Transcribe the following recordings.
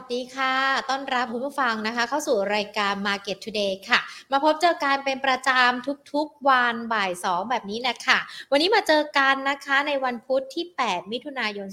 วัสดีค่ะ ต้อนรับคุณผู้ฟังนะคะ เข้าสู่รายการ Market Today ค่ะ มาพบเจอการเป็นประจำทุกๆวันบ่าย 2 แบบนี้แหละค่ะ วันนี้มาเจอกันนะคะในวันพุธที่ 8 มิถุนายน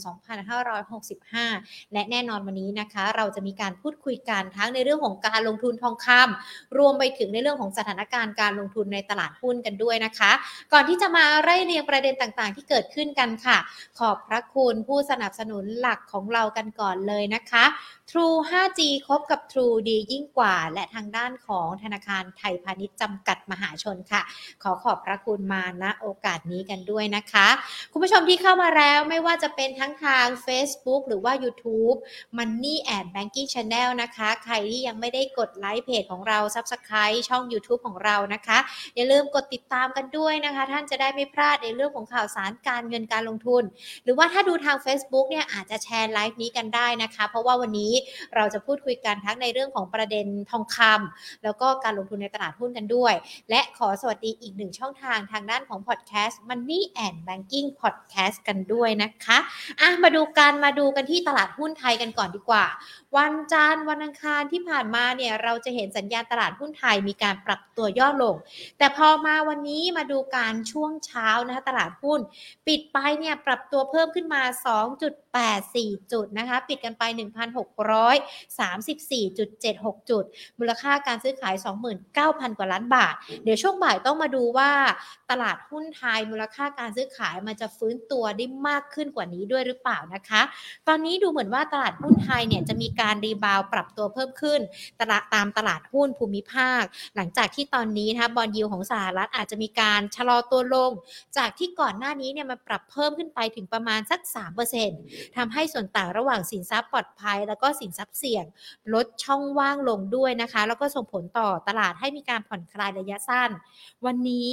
2565 และแน่นอนวันนี้นะคะ เราจะมีการพูดคุยกันทั้งในเรื่องของการลงทุนทองคำรวมไปถึงในเรื่องของสถานการณ์การลงทุนในตลาดหุ้นกันด้วยนะคะ ก่อนที่จะมาไล่เรียงประเด็นต่างๆ ที่เกิดขึ้นกันค่ะ ขอบพระคุณผู้สนับสนุนหลักของเรากันก่อนเลยนะคะ True 5G คบกับ True ดียิ่งกว่า และทางด้านของธนาคารไทยพาณิชย์จำกัดมหาชนค่ะ ขอขอบพระคุณมาณโอกาสนี้กันด้วยนะคะ คุณผู้ชมที่เข้ามาแล้วไม่ว่าจะเป็นทั้งทาง Facebook หรือว่า YouTube Money and Banking Channel นะคะ ใครที่ยังไม่ได้กดไลค์เพจของเรา Subscribe ช่อง YouTube ของเรานะคะ อย่าลืมกดติดตามกันด้วยนะคะ ท่านจะได้ไม่พลาดในเรื่องของข่าวสารการเงินการลงทุน หรือว่าถ้าดูทาง Facebook เนี่ยอาจจะแชร์ไลฟ์นี้กันได้นะคะ เพราะว่าวันนี้เราจะพูดคุยกันทั้งในเรื่องของประเด็นทองคำแล้วก็การลงทุนในตลาดหุ้นกันด้วย และขอสวัสดีอีกหนึ่งช่องทางทางด้านของพอดแคสต์ Money and Banking Podcast กันด้วยนะคะอะมาดูกันมาดูกันที่ตลาดหุ้นไทยกันก่อนดีกว่า วันจันทร์วันอังคารที่ผ่านมาเนี่ยเราจะเห็นสัญญาณตลาดหุ้นไทยมีการปรับตัวย่อลง แต่พอมาวันนี้มาดูการช่วงเช้านะคะตลาดหุ้น ปิดไปเนี่ยปรับตัวเพิ่มขึ้นมา 2.84 จุดนะคะปิดกันไป 1,634.76 จุด มูลค่าการซื้อขาย 29,000 กว่าล้านบาท เดี๋ยวช่วงบ่ายต้องมาดูว่าตลาดหุ้นไทยมูลค่าการซื้อขายมันจะฟื้นตัวได้มากขึ้นกว่านี้ด้วยหรือเปล่านะคะ ตอนนี้ดูเหมือนว่าตลาดหุ้นไทยเนี่ยจะมีการการรีบาวปรับตัวเพิ่มขึ้นตลาดตามตลาดหุ้นภูมิภาค หลังจากที่ตอนนี้นะคะบอลยิวของสหรัฐอาจจะมีการชะลอตัวลง จากที่ก่อนหน้านี้เนี่ยมันปรับเพิ่มขึ้นไปถึงประมาณสัก 3%ทำให้ส่วนต่างระหว่างสินทรัพย์ปลอดภัย แล้วก็สินทรัพย์เสี่ยง ลดช่องว่างลงด้วยนะคะ แล้วก็ส่งผลต่อตลาดให้มีการผ่อนคลายระยะสั้น วันนี้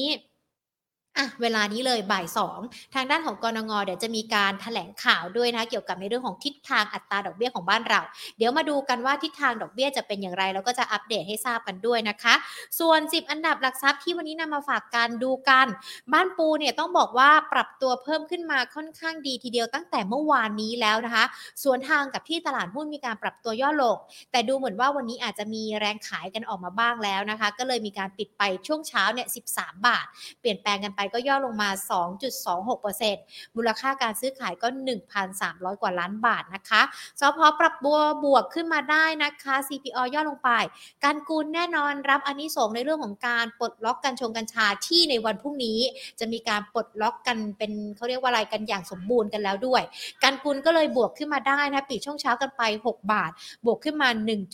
อะเวลานี้เลยบ่ายสองทางด้านของกรงเดี๋ยวจะมีการถแถลงข่าวด้วยนะคะเกี่ยวกับในเรื่องของทิศทางอัตราดอกเบี้ยของบ้านเรา เดี๋ยวมาดูกันว่าทิศทางดอกเบี้ยจะเป็นอย่างไรแล้วก็จะอัปเดตให้ทราบกันด้วยนะคะ ส่วน 10 อันดับหลักทรัพย์ที่วันนี้นำมาฝากกันดูกัน บ้านปูเนี่ยต้องบอกว่าปรับตัวเพิ่มขึ้นมาค่อนข้างดีทีเดียวตั้งแต่เมื่อวานนี้แล้วนะคะส่วนทางกับที่ตลาดหุ้นมีการปรับตัวย่อลง แต่ดูเหมือนว่าวันนี้อาจจะมีแรงขายกันออกมาบ้างแล้วนะคะ ก็เลยมีการปิดไปช่วงเช้าเนี่ย13 บาท เปลี่ยนแปลงกันไปก็ย่อลงมา 2.26%มูลค่าการซื้อขายก็ 1,300 กว่าล้านบาทนะคะสพปรับบัวบวกขึ้นมาได้นะคะ CPO ย่อลงไป การกูลแน่นอนรับอันนี้ส่งในเรื่องของการปลดล็อกกัญชงกัญชาที่ในวันพรุ่งนี้ จะมีการปลดล็อกกันเป็นเขาเรียกว่าอะไรกันอย่างสมบูรณ์กันแล้วด้วย การกุลก็เลยบวกขึ้นมาได้นะปิดช่วงเช้ากันไป 6 บาท บวกขึ้นมา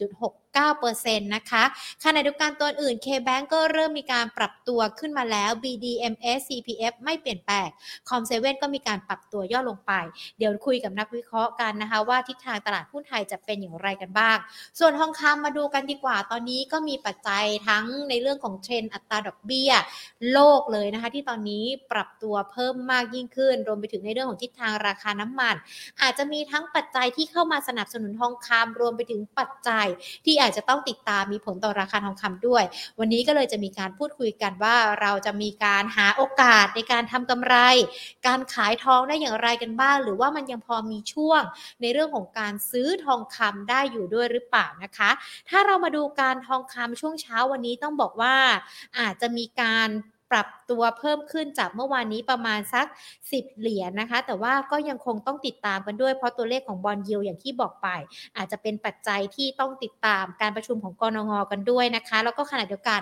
1.6 9%นะคะขณะเดียวกันตัวอื่น K-Bank ก็เริ่มมีการปรับตัวขึ้นมาแล้ว BDMs CPF ไม่เปลี่ยนแปลง Com 7ก็มีการปรับตัวย่อลงไป เดี๋ยวคุยกับนักวิเคราะห์กันนะคะ ว่าทิศทางตลาดหุ้นไทยจะเป็นอย่างไรกันบ้าง ส่วนทองคำมาดูกันดีกว่า ตอนนี้ก็มีปัจจัยทั้งในเรื่องของเทรนด์อัตราดอกเบี้ย โลกเลยนะคะ ที่ตอนนี้ปรับตัวเพิ่มมากยิ่งขึ้น รวมไปถึงในเรื่องของทิศทางราคาน้ำมัน อาจจะมีทั้งปัจจัยที่เข้ามาสนับสนุนทองคำรวมไปถึงปัจจัยที่อาจจะต้องติดตามมีผลต่อราคาทองคำด้วย วันนี้ก็เลยจะมีการพูดคุยกันว่าเราจะมีการหาโอกาสในการทำกำไร การขายทองได้อย่างไรกันบ้าง หรือว่ามันยังพอมีช่วงในเรื่องของการซื้อทองคำได้อยู่ด้วยหรือเปล่านะคะ ถ้าเรามาดูการทองคำช่วงเช้าวันนี้ต้องบอกว่าอาจจะมีการ ปรับตัวเพิ่มขึ้นจากเมื่อวานนี้ประมาณสัก 10 เหรียญนนะคะ แต่ว่าก็ยังคงต้องติดตามกันด้วยเพราะตัวเลขของบอลยิวอย่างที่บอกไป อาจจะเป็นปัจจัยที่ต้องติดตามการประชุมของกรงงกันด้วยนะคะ แล้วก็ขณะเดียวกัน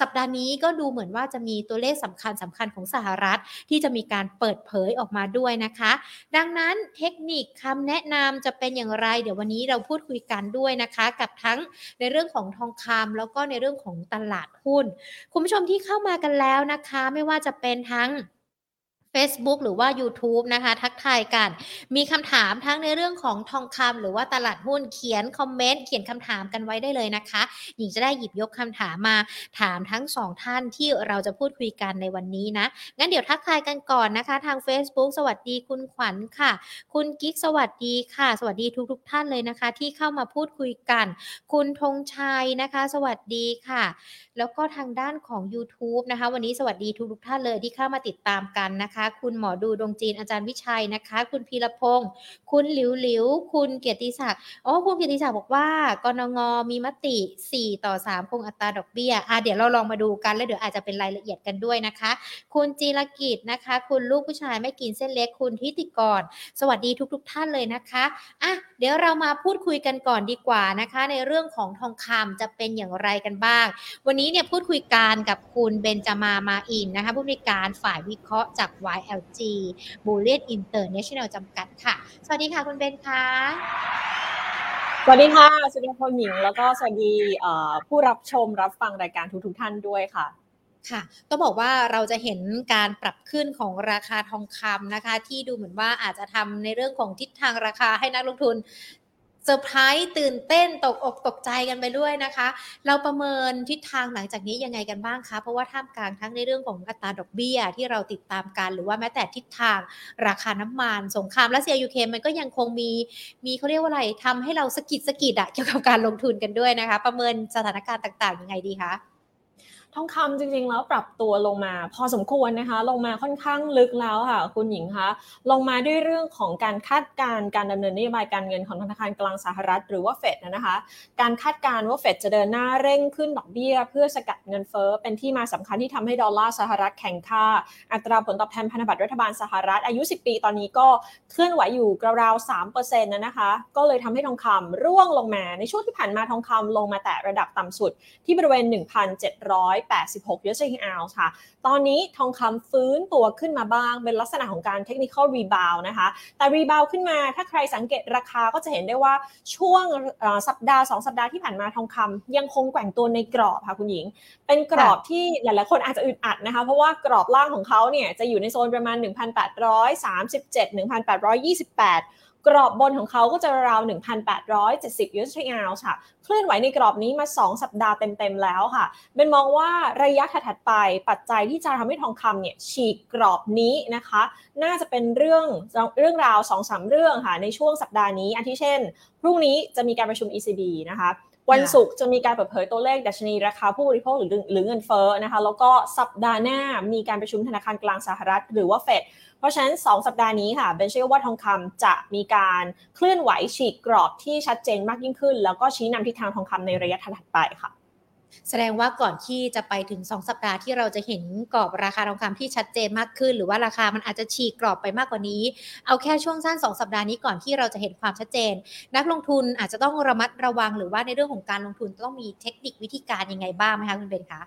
สัปดาห์นี้ก็ดูเหมือนว่าจะมีตัวเลขสำคัญสำคัญของสหรัฐ ที่จะมีการเปิดเผยออกมาด้วยนะคะ ดังนั้นเทคนิคคำแนะนำจะเป็นอย่างไร เดี๋ยววันนี้เราพูดคุยกันด้วยนะคะ กับทั้งในเรื่องของทองคำแล้วก็ในเรื่องของตลาดหุ้น คุณผู้ชมที่เข้ามากันแล้วนะคะ ไม่ว่าจะเป็นทั้ง Facebook หรือว่า YouTube นะคะ ทักทายกัน มีคำถามทั้งในเรื่องของทองคำหรือว่าตลาดหุ้นเขียนคอมเมนต์เขียนคำถามกันไว้ได้เลยนะคะ หญิงจะได้หยิบยกคำถามมาถามทั้งสองท่านที่เราจะพูดคุยกันในวันนี้นะ งั้นเดี๋ยวทักทายกันก่อนนะคะ ทาง Facebook สวัสดีคุณขวัญค่ะ คุณกิ๊กสวัสดีค่ะ สวัสดีทุกทกท่านเลยนะคะ ที่เข้ามาพูดคุยกัน คุณธงชัยนะคะ สวัสดีค่ะ แล้วก็ทางด้านของ YouTube นะคะ วันนี้สวัสดีทุกทกท่านเลยที่เข้ามาติดตามกันนะคะคุณหมอดูดวงจีนอาจารย์วิชัยนะคะ คุณพีรพงศ์คุณหลิวหลิว คุณเกียรติศักดิ์อ๋อคุณเกียรติศักดิ์บอกว่ากนงมีมติ 4 ต่อ 3 คงอัตราดอกเบี้ยอะเดี๋ยวเราลองมาดูกันแล้วเดี๋ยวอาจจะเป็นรายละเอียดกันด้วยนะคะ คุณจีรกิจนะคะ คุณลูกผู้ชายไม่กินเส้นเล็กคุณทิติกร สวัสดีทุกๆท่านเลยนะคะอะเดี๋ยวเรามาพูดคุยกันก่อนดีกว่านะคะ ในเรื่องของทองคำจะเป็นอย่างไรกันบ้าง วันนี้เนี่ยพูดคุยกันกับคุณเบนจามามาอินนะคะผู้บริการฝ่ายวิเคราะห์จาก YLG Bullion International จำกัดค่ะ สวัสดีค่ะคุณเบนค่ะ สวัสดีค่ะสุริยพลหญิง แล้วก็สวัสดีผู้รับชมรับฟังรายการทุกๆท่านด้วยค่ะค่ะต้องบอกว่าเราจะเห็นการปรับขึ้นของราคาทองคำนะคะ ที่ดูเหมือนว่าอาจจะทำในเรื่องของทิศทางราคาให้นักลงทุน เซอร์ไพรส์ตื่นเต้นตกอกตกใจกันไปด้วยนะคะ เราประเมินทิศทางหลังจากนี้ยังไงกันบ้างคะ เพราะว่าท่ามกลางทั้งในเรื่องของอัตราดอกเบี้ยที่เราติดตามกัน หรือว่าแม้แต่ทิศทางราคาน้ำมัน สงครามรัสเซียยูเครนมันก็ยังคงมีมีเขาเรียกว่าอะไรทำให้เราสกิดสกิดอะเกี่ยวกับการลงทุนกันด้วยนะคะ ประเมินสถานการณ์ต่างๆยังไงดีคะ ทองคำจริงๆแล้วปรับตัวลงมา พอสมควรนะคะ ลงมาค่อนข้างลึกแล้วค่ะ คุณหญิงคะลงมาด้วยเรื่องของการคาดการณ์การดำเนินนโยบายการเงินของธนาคารกลางสหรัฐ หรือว่าเฟดนะคะ การคาดการณ์ว่าเฟดจะเดินหน้าเร่งขึ้นดอกเบี้ย เพื่อสกัดเงินเฟ้อเป็นที่มาสำคัญที่ทำให้ดอลลาร์สหรัฐแข็งค่า อัตราผลตอบแทนพันธบัตรรัฐบาลสหรัฐอายุ 10 ปีตอนนี้ก็เคลื่อนไหวอยู่ราวๆ3%นต์นะคะ ก็เลยทำให้ทองคำร่วงลงมาในช่วงที่ผ่านมาทองคำลงมาแตะระดับต่ำสุดที่บริเวณ 1,700 1,486 Yoshiking ounce ค่ะ ตอนนี้ทองคำฟื้นตัวขึ้นมาบ้าง เป็นลักษณะของการ technical rebound นะคะ แต่ rebound ขึ้นมา ถ้าใครสังเกตราคาก็จะเห็นได้ว่าช่วงสัปดาห์ 2 สัปดาห์ที่ผ่านมาทองคำยังคงแกว่งตัวในกรอบค่ะคุณหญิง เป็นกรอบที่หลาย ๆ คนอาจจะอึดอัดนะคะ เพราะว่ากรอบล่างของเขาเนี่ยจะอยู่ในโซนประมาณ 1,837 1,828 กรอบบนของเขาก็จะราว 1,870 US อลค่ะ เคลื่อนไหวในกรอบนี้มา 2 สัปดาห์เต็ม ๆ แล้วค่ะ เป็นมองว่าระยะถัดไปปัจจัยที่จะทำให้ทองคำเนี่ยฉีกกรอบนี้นะคะ น่าจะเป็นเรื่องเรื่องราว 2-3 เรื่องค่ะในช่วงสัปดาห์นี้ อันที่เช่น พรุ่งนี้จะมีการประชุม ECB นะคะ วันศุกร์จะมีการเปิดเผยตัวเลขดัชนีราคาผู้บริโภคหรือหรือเงินเฟ้อนะคะ แล้วก็สัปดาห์หน้ามีการประชุมธนาคารกลางสหรัฐ หรือว่าเฟด เพราะฉะนั้น 2 สัปดาห์นี้ค่ะเบนเชื่อว่าทองคำจะมีการเคลื่อนไหวฉีกกรอบที่ชัดเจนมากยิ่งขึ้น แล้วก็ชี้นำทิศทางทองคำในระยะถัดไปค่ะ แสดงว่าก่อนที่จะไปถึง 2 สัปดาห์ที่เราจะเห็นกรอบราคาทองคำที่ชัดเจนมากขึ้น หรือว่าราคามันอาจจะฉีกกรอบไปมากกว่านี้ เอาแค่ช่วงสั้น 2 สัปดาห์นี้ก่อนที่เราจะเห็นความชัดเจน นักลงทุนอาจจะต้องระมัดระวัง หรือว่าในเรื่องของการลงทุนต้องมีเทคนิควิธีการยังไงบ้างไหมคะคุณเบนคะ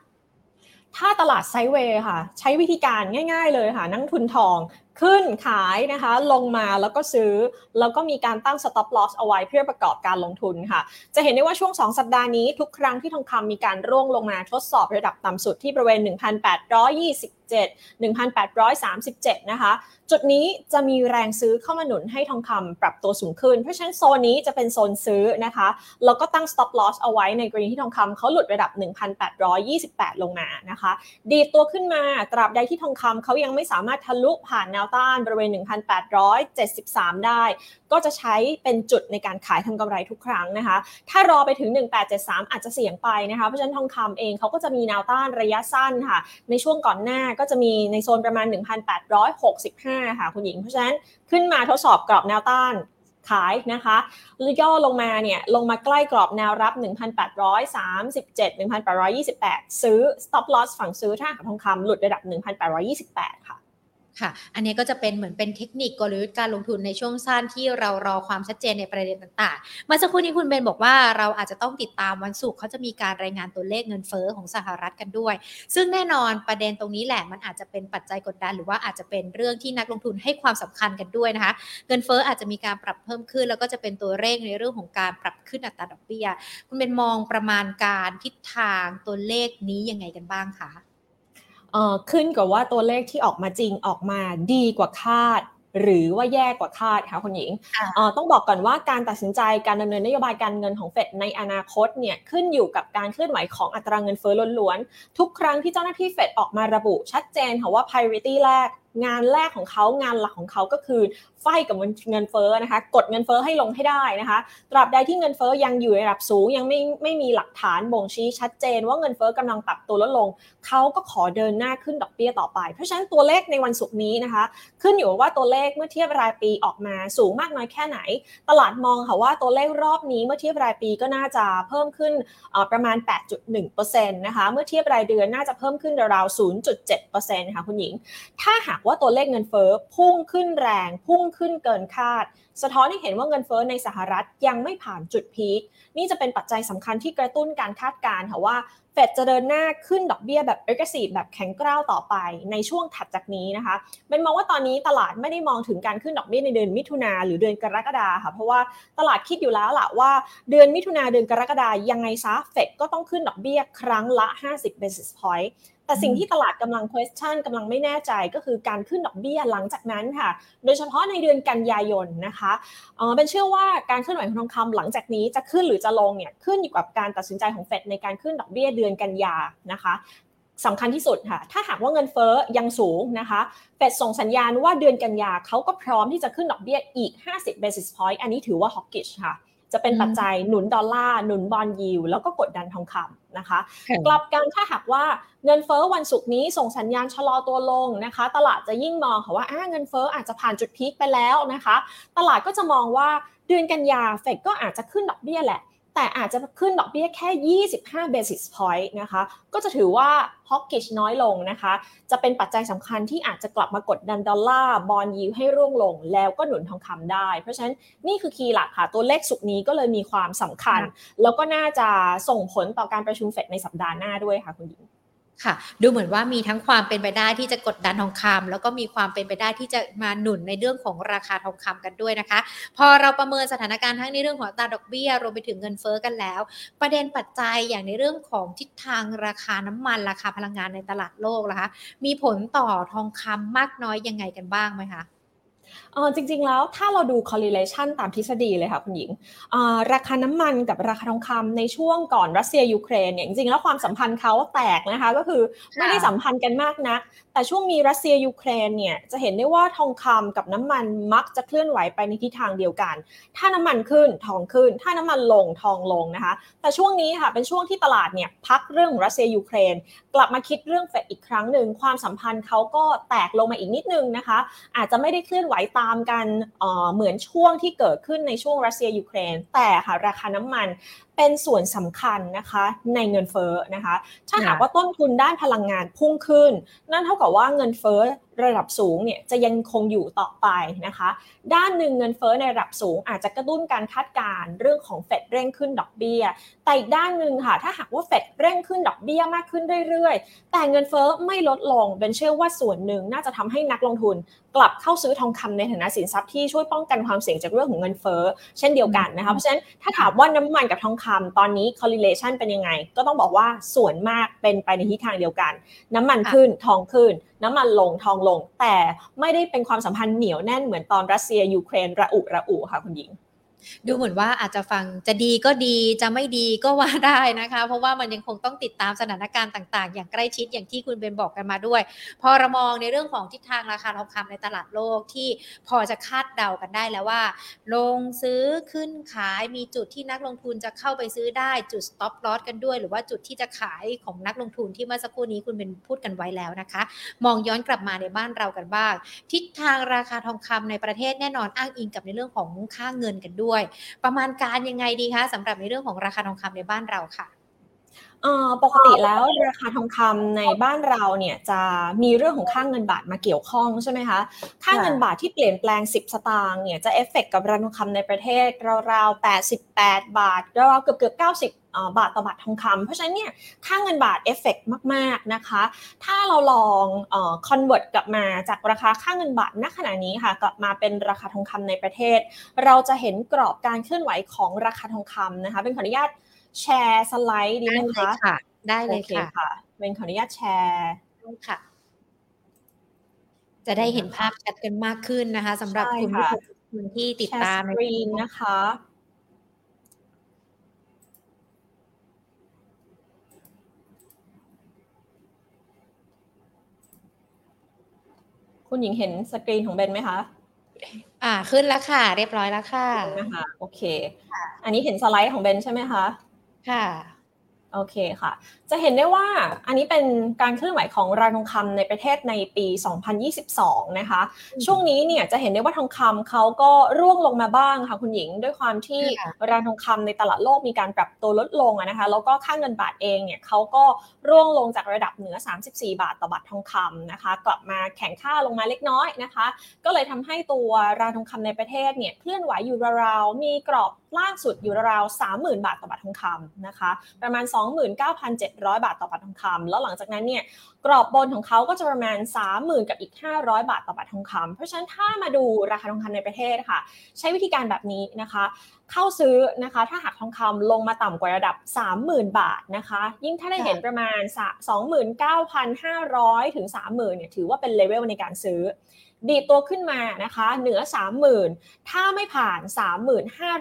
ถ้าตลาดไซเวย์ค่ะ ใช้วิธีการง่าย ๆ เลยค่ะ นักทุนทอง ขึ้นขายนะคะ ลงมาแล้วก็ซื้อ แล้วก็มีการตั้ง stop loss เอาไว้เพื่อประกอบการลงทุนค่ะ จะเห็นได้ว่าช่วง 2 สัปดาห์นี้ทุกครั้งที่ทองคำมีการร่วงลงมาทดสอบระดับต่ำสุดที่บริเวณ 1,820 1,837 นะคะ จุดนี้จะมีแรงซื้อเข้ามาหนุนให้ทองคำปรับตัวสูงขึ้น เพราะฉะนั้นโซนนี้จะเป็นโซนซื้อนะคะ แล้วก็ตั้ง stop loss เอาไว้ในกรณีที่ทองคำเขาหลุดระดับ 1,828 ลงมานะคะ ดีตัวขึ้นมาตราบใดที่ทองคำเขายังไม่สามารถทะลุผ่านแนวต้านบริเวณ 1,873 ได้ ก็จะใช้เป็นจุดในการขายทำกำไรทุกครั้งนะคะ ถ้ารอไปถึง 1873 อาจจะเสี่ยงไปนะคะ เพราะฉะนั้นทองคำเองเขาก็จะมีแนวต้านระยะสั้นค่ะ ในช่วงก่อนหน้าก็จะมีในโซนประมาณ 1,865 ค่ะคุณหญิง เพราะฉะนั้นขึ้นมาทดสอบกรอบแนวต้านขายนะคะย่อลงมาเนี่ยลงมาใกล้กรอบแนวรับ 1,837 1,828 ซื้อ stop loss ฝั่งซื้อถ้าทองคำหลุดระดับ 1,828 ค่ะ ค่ะ อันนี้ก็จะเป็นเหมือนเป็นเทคนิคกลยุทธ์การลงทุนในช่วงสั้นที่เรารอความชัดเจนในประเด็นต่างๆมื่อสักครู่นี้คุณเบนบอกว่าเราอาจจะต้องติดตามวันศุกร์เขาจะมีการรายงานตัวเลขเงินเฟอ้อของสหรัฐกันด้วย ซึ่งแน่นอนประเด็นตรงนี้แหละมันอาจจะเป็นปัจจัยกดดัน หรือว่าอาจจะเป็นเรื่องที่นักลงทุนให้ความสำคัญกันด้วยนะคะ เงินเฟอ้ออาจจะมีการปรับเพิ่มขึ้น แล้วก็จะเป็นตัวเร่งในเรื่องของการปรับขึ้นอัตราดอกเบี้ย คุณเบนมองประมาณการทิศทางตัวเลขนี้ยังไงกันบ้างคะ ขึ้นกับว่าตัวเลขที่ออกมาจริงออกมาดีกว่าคาด หรือว่าแย่กว่าคาดคะคุณหญิงต้องบอกก่อนว่าการตัดสินใจการดำเนินนโยบายการเงินของเฟดในอนาคตเนี่ยขึ้นอยู่กับการเคลื่อนไหวของอัตราเงินเฟ้อล้วนๆ ทุกครั้งที่เจ้าหน้าที่เฟดออกมาระบุชัดเจนค่ะว่า priority แรกงานแรกของเขางานหลักของเขาก็คือ ไฟกับเงินเฟ้อนะคะ กดเงินเฟ้อให้ลงให้ได้นะคะ ตราบใดที่เงินเฟ้อยังอยู่ในระดับสูง ยังไม่ไม่มีหลักฐานบ่งชี้ชัดเจน ว่าเงินเฟ้อกำลังปรับตัวลดลง เขาก็ขอเดินหน้าขึ้นดอกเบี้ยต่อไป เพราะฉะนั้นตัวเลขในวันศุกร์นี้นะคะ ขึ้นอยู่ว่าตัวเลขเมื่อเทียบรายปีออกมาสูงมากน้อยแค่ไหน ตลาดมองค่ะว่าตัวเลขรอบนี้เมื่อเทียบรายปีก็น่าจะเพิ่มขึ้นประมาณ 8.1%นะคะเมื่อเทียบรายเดือนน่าจะเพิ่มขึ้นราวๆ0.7%ค่ะคุณหญิง ถ้าหากว่าตัวเลขเงินเฟ้อพุ่งขึ้นแรงพุ่งขึ้นเกินคาด สะท้อนให้เห็นว่าเงินเฟ้อในสหรัฐยังไม่ผ่านจุดพีคนี่จะเป็นปัจจัยสำคัญที่กระตุ้นการคาดการณ์ค่ะว่าเฟดจะเดินหน้าขึ้นดอกเบี้ยแบบ aggressive แบบแข็งกร้าวต่อไปในช่วงถัดจากนี้นะคะ เป็นมองว่าตอนนี้ตลาดไม่ได้มองถึงการขึ้นดอกเบี้ยในเดือนมิถุนาหรือเดือนกรกฎาค่ะ เพราะว่าตลาดคิดอยู่แล้วล่ะว่าเดือนมิถุนาเดือนกรกฎายังไงซะเฟดก็ต้องขึ้นดอกเบี้ยครั้งละ 50 basis point แต่สิ่งที่ตลาดกำลัง question กำลังไม่แน่ใจก็คือการขึ้นดอกเบี้ยหลังจากนั้นค่ะ โดยเฉพาะในเดือนกันยายนนะคะเออเป็นเชื่อว่าการขึ้นไหวของทองคำหลังจากนี้จะขึ้นหรือจะลงเนี่ยขึ้นอยู่กับการตัดสินใจของเฟดในการขึ้นดอกเบี้ยเดือนกันยานะคะสำคัญที่สุดค่ะ ถ้าหากว่าเงินเฟ้อยังสูงนะคะ เฟดส่งสัญญาณว่าเดือนกันยาเขาก็พร้อมที่จะขึ้นดอกเบี้ยอีก 50 basis point อันนี้ถือว่า hawkish ค่ะ จะเป็นปัจจัยหนุนดอลลาร์หนุนบอลยิวแล้วก็กดดันทองคำนะคะ กลับกันถ้าหากว่าเงินเฟอ้อวันศุกร์นี้ส่งสัญญาณชะลอตัวลงนะคะ ตลาดจะยิ่งมองค่ะว่าเงินเฟอ้ออาจจะผ่านจุดพีคไปแล้วนะคะ ตลาดก็จะมองว่าเดือนกันยาเฟดก็อาจจะขึ้นดอกเบี้ยแหละ แต่อาจจะขึ้นดอกเบี้ยแค่ 25 basis point นะคะ ก็จะถือว่า hawkish น้อยลงนะคะ จะเป็นปัจจัยสำคัญที่อาจจะกลับมากดดันดอลลาร์บอลยิวให้ร่วงลง แล้วก็หนุนทองคำได้ เพราะฉะนั้นนี่คือคีย์หลักค่ะ ตัวเลขสุกนี้ก็เลยมีความสำคัญ แล้วก็น่าจะส่งผลต่อการประชุมเฟดในสัปดาห์หน้าด้วยค่ะคุณหญิง ค่ะ ดูเหมือนว่ามีทั้งความเป็นไปได้ที่จะกดดันทองคำแล้วก็มีความเป็นไปได้ที่จะมาหนุนในเรื่องของราคาทองคำกันด้วยนะคะ พอเราประเมินสถานการณ์ทั้งในเรื่องของตาดอกเบี้ยรวมไปถึงเงินเฟอ้อกันแล้ว ประเด็นปัจจัยอย่างในเรื่องของทิศทางราคาน้ำมันราคาพลังงานในตลาดโลกนะคะ มีผลต่อทองคำมากน้อยยังไงกันบ้างไหมคะ เออจริง ๆ แล้วถ้าเราดู correlation ตามทฤษฎีเลยค่ะคุณหญิงราคาน้ำมันกับราคาทองคำในช่วงก่อนรัสเซียยูเครนเนี่ยจริงๆแล้วความสัมพันธ์เขาแตกนะคะก็คือไม่ได้สัมพันธ์กันมากนะ แต่ช่วงมีรัสเซียยูเครนเนี่ยจะเห็นได้ว่าทองคำกับน้ำมันมักจะเคลื่อนไหวไปในทิศทางเดียวกัน ถ้าน้ำมันขึ้นทองขึ้น ถ้าน้ำมันลงทองลงนะคะ แต่ช่วงนี้ค่ะเป็นช่วงที่ตลาดเนี่ยพักเรื่องรัสเซียยูเครน กลับมาคิดเรื่องเฟดอีกครั้งหนึ่งความสัมพันธ์เขาก็แตกลงมาอีกนิดนึงนะคะ อาจจะไม่ได้เคลื่อนไหวตามกันเหมือนช่วงที่เกิดขึ้นในช่วงรัสเซียยูเครน แต่ค่ะราคาน้ำมัน เป็นส่วนสำคัญนะคะในเงินเฟ้อนะคะ ถ้าหากว่าต้นทุนด้านพลังงานพุ่งขึ้น นั่นเท่ากับว่าเงินเฟ้อ ระดับสูงเนี่ยจะยังคงอยู่ต่อไปนะคะ ด้านหนึ่งเงินเฟ้อในระดับสูง อาจจะกระตุ้นการคาดการณ์เรื่องของเฟดเร่งขึ้นดอกเบี้ย แต่อีกด้านหนึ่งค่ะถ้าหากว่าเฟดเร่งขึ้นดอกเบี้ยมากขึ้นเรื่อยๆ แต่เงินเฟ้อไม่ลดลงเป็นเชื่อว่าส่วนหนึ่งน่าจะทำให้นักลงทุนกลับเข้าซื้อทองคำในฐานะสินทรัพย์ที่ช่วยป้องกันความเสี่ยงจากเรื่องของเงินเฟ้อเช่นเดียวกันนะคะเพราะฉะนั้นถ้าถามว่าน้ำมันกับทองคำตอนนี้ correlation เป็นยังไง ก็ต้องบอกว่าส่วนมากเป็นไปในทิศทางเดียวกัน น้ำมันขึ้นทองขึ้น น้ำมันลงทองลง แต่ไม่ได้เป็นความสัมพันธ์เหนียวแน่นเหมือนตอนรัสเซียยูเครนระอุระอุค่ะคุณหญิง ดูเหมือนว่าอาจจะฟังจะดีก็ดีจะไม่ดีก็ว่าได้นะคะ เพราะว่ามันยังคงต้องติดตามสถานการณ์ต่างๆ อย่างใกล้ชิดอย่างที่คุณเบนบอกกันมาด้วย พอเรามองในเรื่องของทิศทางราคาทองคำในตลาดโลกที่พอจะคาดเดากันได้แล้วว่า ลงซื้อขึ้นขายมีจุดที่นักลงทุนจะเข้าไปซื้อได้จุด stop loss กันด้วย หรือว่าจุดที่จะขายของนักลงทุนที่เมื่อสักครู่นี้คุณเป็นพูดกันไว้แล้วนะคะ มองย้อนกลับมาในบ้านเรากันบ้าง ทิศทางราคาทองคำในประเทศแน่นอนอ้างอิงกับในเรื่องของค่าเงินกันด้วย ประมาณการยังไงดีคะสำหรับในเรื่องของราคาทองคำในบ้านเราค่ะ ปกติแล้วราคาทองคำในบ้านเราเนี่ยจะมีเรื่องของค่าเงินบาทมาเกี่ยวข้องใช่ไหมคะค่าเงินบาทที่เปลี่ยนแปลง 10 สตางค์เนี่ยจะเอฟเฟกกับราคาทองคำในประเทศราวๆ88 บาทราวๆเกือบเกือบ 90บาทต่อบาททองคำเพราะฉะนั้นเนี่ยค่าเงินบาทเอฟเฟกมากๆนะคะ ถ้าเราลอง convert กลับมาจากราคาค่าเงินบาทณขณะนี้ค่ะ กลับมาเป็นราคาทองคำในประเทศ เราจะเห็นกรอบการเคลื่อนไหวของราคาทองคำนะคะเป็นขออนุญาต แชร์สไลด์ดีไหมคะได้เลยค่ะเป็นขออนุญาตแชร์ค่ะ จะได้เห็นภาพชัดกันมากขึ้นนะคะสำหรับคุณผู้ชมที่ติดตามในสกรีนนะคะคคุณหญิงเห็นสกรีนของเบนไหมคะ อ่าขึ้นแล้วค่ะ เรียบร้อยแล้วค่ะนะคะโอเค อันนี้เห็นสไลด์ของเบนใช่ไหมคะ ค่ะ โอเคค่ะจะเห็นได้ว่าอันนี้เป็นการเคลื่อนไหวของราคาทองคำในประเทศในปี 2022 นะคะ ช่วงนี้เนี่ยจะเห็นได้ว่าทองคำเขาก็ร่วงลงมาบ้างค่ะคุณหญิง ด้วยความที่ราคาทองคำในตลาดโลกมีการปรับตัวลดลงนะคะแล้วก็ค่าเงินบาทเองเนี่ยเขาก็ร่วงลงจากระดับเหนือ 34 บาทต่อบาททองคำนะคะ กลับมาแข็งค่าลงมาเล็กน้อยนะคะ ก็เลยทำให้ตัวราคาทองคำในประเทศเนี่ยเคลื่อนไหวอยู่ราวๆมีกรอบล่างสุดอยู่ราวๆ30,000 บาทต่อบาททองคำนะคะ ประมาณ 29,700บาทต่อบาททองคำแล้วหลังจากนั้นเนี่ยกรอบบนของเขาก็จะประมาณ 30,000 กับอีก 500 บาทต่อบาททองคำเพราะฉะนั้นถ้ามาดูราคาทองคำในประเทศค่ะ ใช้วิธีการแบบนี้นะคะ เข้าซื้อนะคะ ถ้าหากทองคำลงมาต่ำกว่าระดับ 30,000 บาทนะคะ ยิ่งถ้าได้เห็นประมาณ 29,500 ถึง 30,000เนี่ยถือว่าเป็นเลเวลในการซื้อ ดีตัวขึ้นมานะคะเหนือ 30,000 ถ้าไม่ผ่าน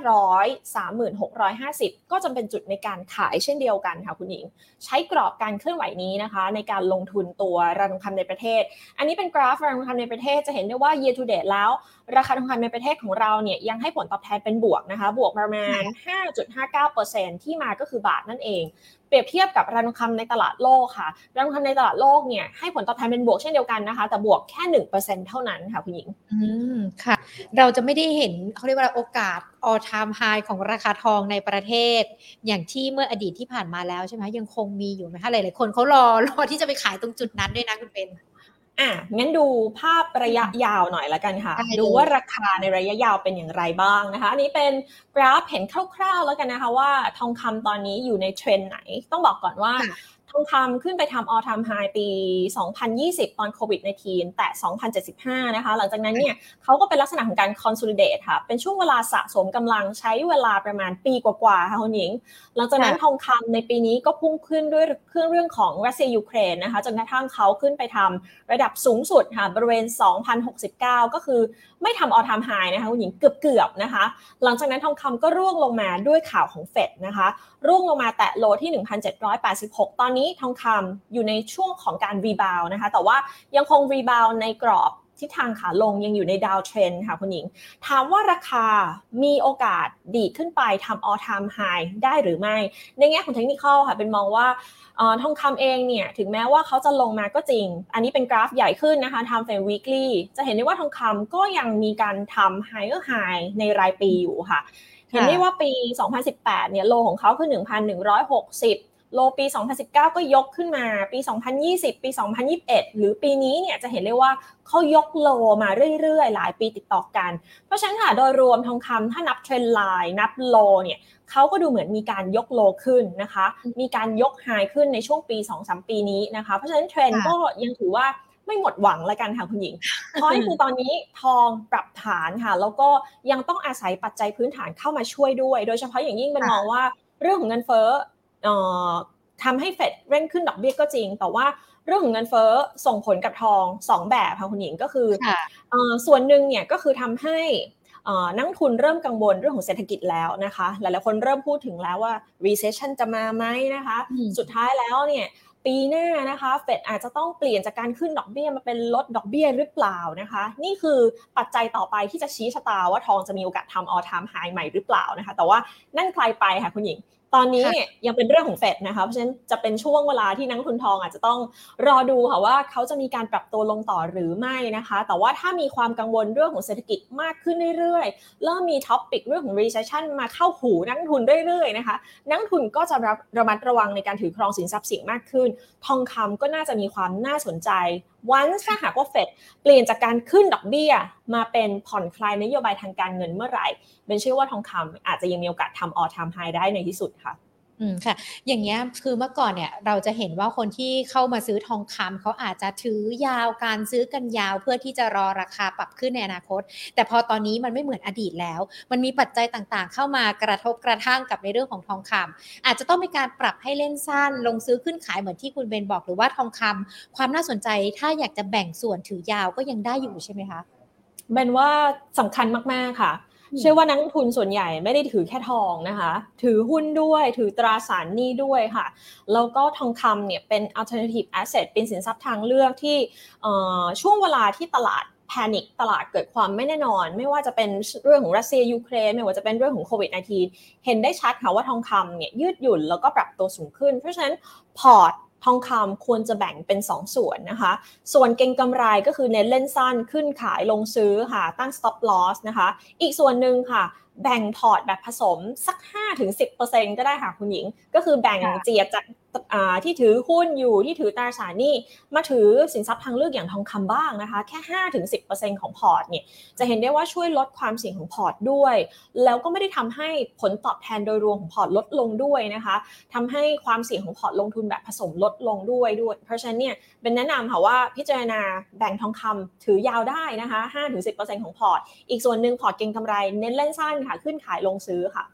3,500 3,650 ก็จะเป็นจุดในการขายเช่นเดียวกันค่ะคุณหญิง ใช้กรอบการเคลื่อนไหวนี้นะคะ ในการลงทุนตัวราคาทองคำในประเทศ อันนี้เป็นกราฟราคาทองคำในประเทศจะเห็นได้ว่า year to date แล้วราคาทองคำในประเทศของเราเนี่ยยังให้ผลตอบแทนเป็นบวกนะคะบวกประมาณ 5.59%ที่มาก็คือบาทนั่นเองรียบเทียบกับราคาทองคำในตลาดโลกค่ะราคาทองคำในตลาดโลกเนี่ยให้ผลตอบแทนเป็นบวกเช่นเดียวกันนะคะ แต่บวกแค่หนึ่งเปอร์เซ็นเท่านั้นค่ะคุณหญิงอืมค่ะ เราจะไม่ได้เห็นเขาเรียกว่าโอกาส all time high ของราคาทองในประเทศ อย่างที่เมื่ออดีตที่ผ่านมาแล้วใช่ไหมยังคงมีอยู่ไหมคะหลายๆคนเขารอรอที่จะไปขายตรงจุดนั้นด้วยนะคุณเป็น อะงั้นดูภาพระยะยาวหน่อยละกันค่ะ ดูว่าราคาในระยะยาวเป็นอย่างไรบ้างนะคะ อันนี้เป็นกราฟเห็นคร่าวๆแล้วกันนะคะว่าทองคำตอนนี้อยู่ในเทรนไหน ต้องบอกก่อนว่า ทองคำขึ้นไปทำ all time high ปี 2020 ตอนโควิดในทีนแต่ 2075 นะคะ หลังจากนั้นเนี่ยเขาก็เป็นลักษณะของการ consolidate ค่ะ เป็นช่วงเวลาสะสมกำลังใช้เวลาประมาณปีกว่าๆ ค่ะคุณหญิง หลังจากนั้นทองคำในปีนี้ก็พุ่งขึ้นด้วยเครื่องเรื่องของรัสเซียยูเครนนะคะ จนกระทั่งเขาขึ้นไปทำระดับสูงสุดค่ะ บริเวณ 2,069 ก็คือ ไม่ทำ all time high นะคะคุณหญิงเกือบๆนะคะ หลังจากนั้นทองคำก็ร่วงลงมาด้วยข่าวของเฟดนะคะร่วงลงมาแตะ low ที่ 1,786 ตอนนี้ทองคำอยู่ในช่วงของการ rebound นะคะแต่ว่ายังคง rebound ในกรอบ ที่ทางขาลงยังอยู่ใน downtrend ค่ะคุณหญิง ถามว่าราคามีโอกาสดีขึ้นไปทำ all time high ได้หรือไม่ ในแง่ของเทคนิคค่ะเป็นมองว่าทองคำเองเนี่ยถึงแม้ว่าเขาจะลงมาก็จริง อันนี้เป็นกราฟใหญ่ขึ้นนะคะทำเป็น weekly จะเห็นได้ว่าทองคำก็ยังมีการทำ higher high ในรายปีอยู่ค่ะ เห็นได้ว่าปี 2018 เนี่ยโลของเขาคือ 1,160 โลปี 2019 ก็ยกขึ้นมาปี 2020 ปี 2021 หรือปีนี้เนี่ยจะเห็นเลยว่าเขายกโลมาเรื่อยๆ หลายปีติดต่อกัน เพราะฉะนั้นค่ะโดยรวมทองคำถ้านับเทรนไลน์นับโลเนี่ยเขาก็ดูเหมือนมีการยกโลขึ้นนะคะ มีการยกไฮขึ้นในช่วงปี 2-3 ปีนี้นะคะ เพราะฉะนั้นเทรนก็ยังถือว่าไม่หมดหวังแล้วกันค่ะคุณหญิงเพราะนี่คือตอนนี้ทองปรับฐานค่ะ แล้วก็ยังต้องอาศัยปัจจัยพื้นฐานเข้ามาช่วยด้วย โดยเฉพาะอย่างยิ่งเป็นมองว่าเรื่องของเงินเฟ้อ ทำให้เฟดเร่งขึ้นดอกเบี้ยก็จริง แต่ว่าเรื่องของเงินเฟ้อส่งผลกับทอง 2 แบบค่ะคุณหญิงก็คือส่วนหนึ่งเนี่ยก็คือทำให้นักทุนเริ่มกังวลเรื่องของเศรษฐกิจแล้วนะคะ หลายๆคนเริ่มพูดถึงแล้วว่า recession จะมาไหมนะคะ สุดท้ายแล้วเนี่ยปีหน้านะคะเฟดอาจจะต้องเปลี่ยนจากการขึ้นดอกเบี้ยมาเป็นลดดอกเบี้ยหรือเปล่านะคะ นี่คือปัจจัยต่อไปที่จะชี้ชะตาว่าทองจะมีโอกาสทำ all time high ใหม่หรือเปล่านะคะ แต่ว่านั่นใครไปค่ะคุณหญิงตอนนี้เนี่ยยังเป็นเรื่องของเฟดนะคะเพราะฉะนั้นจะเป็นช่วงเวลาที่นักทุนทองอาจจะต้องรอดูค่ะว่าเขาจะมีการปรับตัวลงต่อหรือไม่นะคะ แต่ว่าถ้ามีความกังวลเรื่องของเศรษฐกิจมากขึ้นเรื่อยๆ เริ่มมีท็อปปิกเรื่องของ recession มาเข้าหูนักทุนเรื่อยๆนะคะนักทุนก็จะระมัดระวังในการถือครองสินทรัพย์เสี่ยงมากขึ้น ทองคำก็น่าจะมีความน่าสนใจ วันถ้าหากว่าเฟดเปลี่ยนจากการขึ้นดอกเบี้ย มาเป็นผ่อนคลายนโยบายทางการเงินเมื่อไหร่เป็นเชื่อว่าทองคำอาจจะยังมีโอกาสทำออทามไฮได้ในที่สุดค่ะ อืมค่ะ อย่างเงี้ยคือเมื่อก่อนเนี่ยเราจะเห็นว่าคนที่เข้ามาซื้อทองคำเขาอาจจะถือยาวการซื้อกันยาวเพื่อที่จะรอราคาปรับขึ้นในอนาคต แต่พอตอนนี้มันไม่เหมือนอดีตแล้ว มันมีปัจจัยต่างๆ เข้ามากระทบกระทั่งกับในเรื่องของทองคำอาจจะต้องมีการปรับให้เล่นสั้น ลงซื้อขึ้นขายเหมือนที่คุณเบนบอกหรือว่าทองคำความน่าสนใจถ้าอยากจะแบ่งส่วนถือยาวก็ยังได้อยู่ใช่ไหมคะเบนว่าสำคัญมากๆค่ะ เชื่อว่านักลงทุนส่วนใหญ่ไม่ได้ถือแค่ทองนะคะ ถือหุ้นด้วยถือตราสารหนี้ด้วยค่ะ แล้วก็ทองคำเนี่ยเป็น alternative asset เป็นสินทรัพย์ทางเลือกที่ช่วงเวลาที่ตลาด panic ตลาดเกิดความไม่แน่นอน ไม่ว่าจะเป็นเรื่องของรัสเซียยูเครนไม่ว่าจะเป็นเรื่องของโควิด -19 เห็นได้ชัดค่ะว่าทองคำเนี่ยยืดหยุ่นแล้วก็ปรับตัวสูงขึ้น เพราะฉะนั้นพอร์ต ทองคำควรจะแบ่งเป็น 2 ส่วนนะคะ ส่วนเก็งกำไรก็คือเน้นเล่นสั้นขึ้นขายลงซื้อค่ะตั้ง stop loss นะคะ อีกส่วนหนึ่งค่ะ แบ่งพอร์ตแบบผสมสัก 5-10%ก็ได้ค่ะคุณหญิง ก็คือแบ่งเจียดจากที่ถือหุ้นอยู่ที่ถือตราสารหนี้มาถือสินทรัพย์ทางเลือกอย่างทองคำบ้างนะคะ แค่ 5-10%ของพอร์ตเนี่ยจะเห็นได้ว่าช่วยลดความเสี่ยงของพอร์ตด้วย แล้วก็ไม่ได้ทำให้ผลตอบแทนโดยรวมของพอร์ตลดลงด้วยนะคะทำให้ความเสี่ยงของพอร์ตลงทุนแบบผสมลดลงด้วยด้วย เพราะฉะนั้นเนี่ยเป็นแนะนำค่ะว่าพิจารณาแบ่งทองคำถือยาวได้นะคะ 5-10%ของพอร์ตอีกส่วนหนึ่งพอร์ตเก็งกำไรเน้นเล่นสั้นค่ะขึ้นขายลงซื้อค่ะ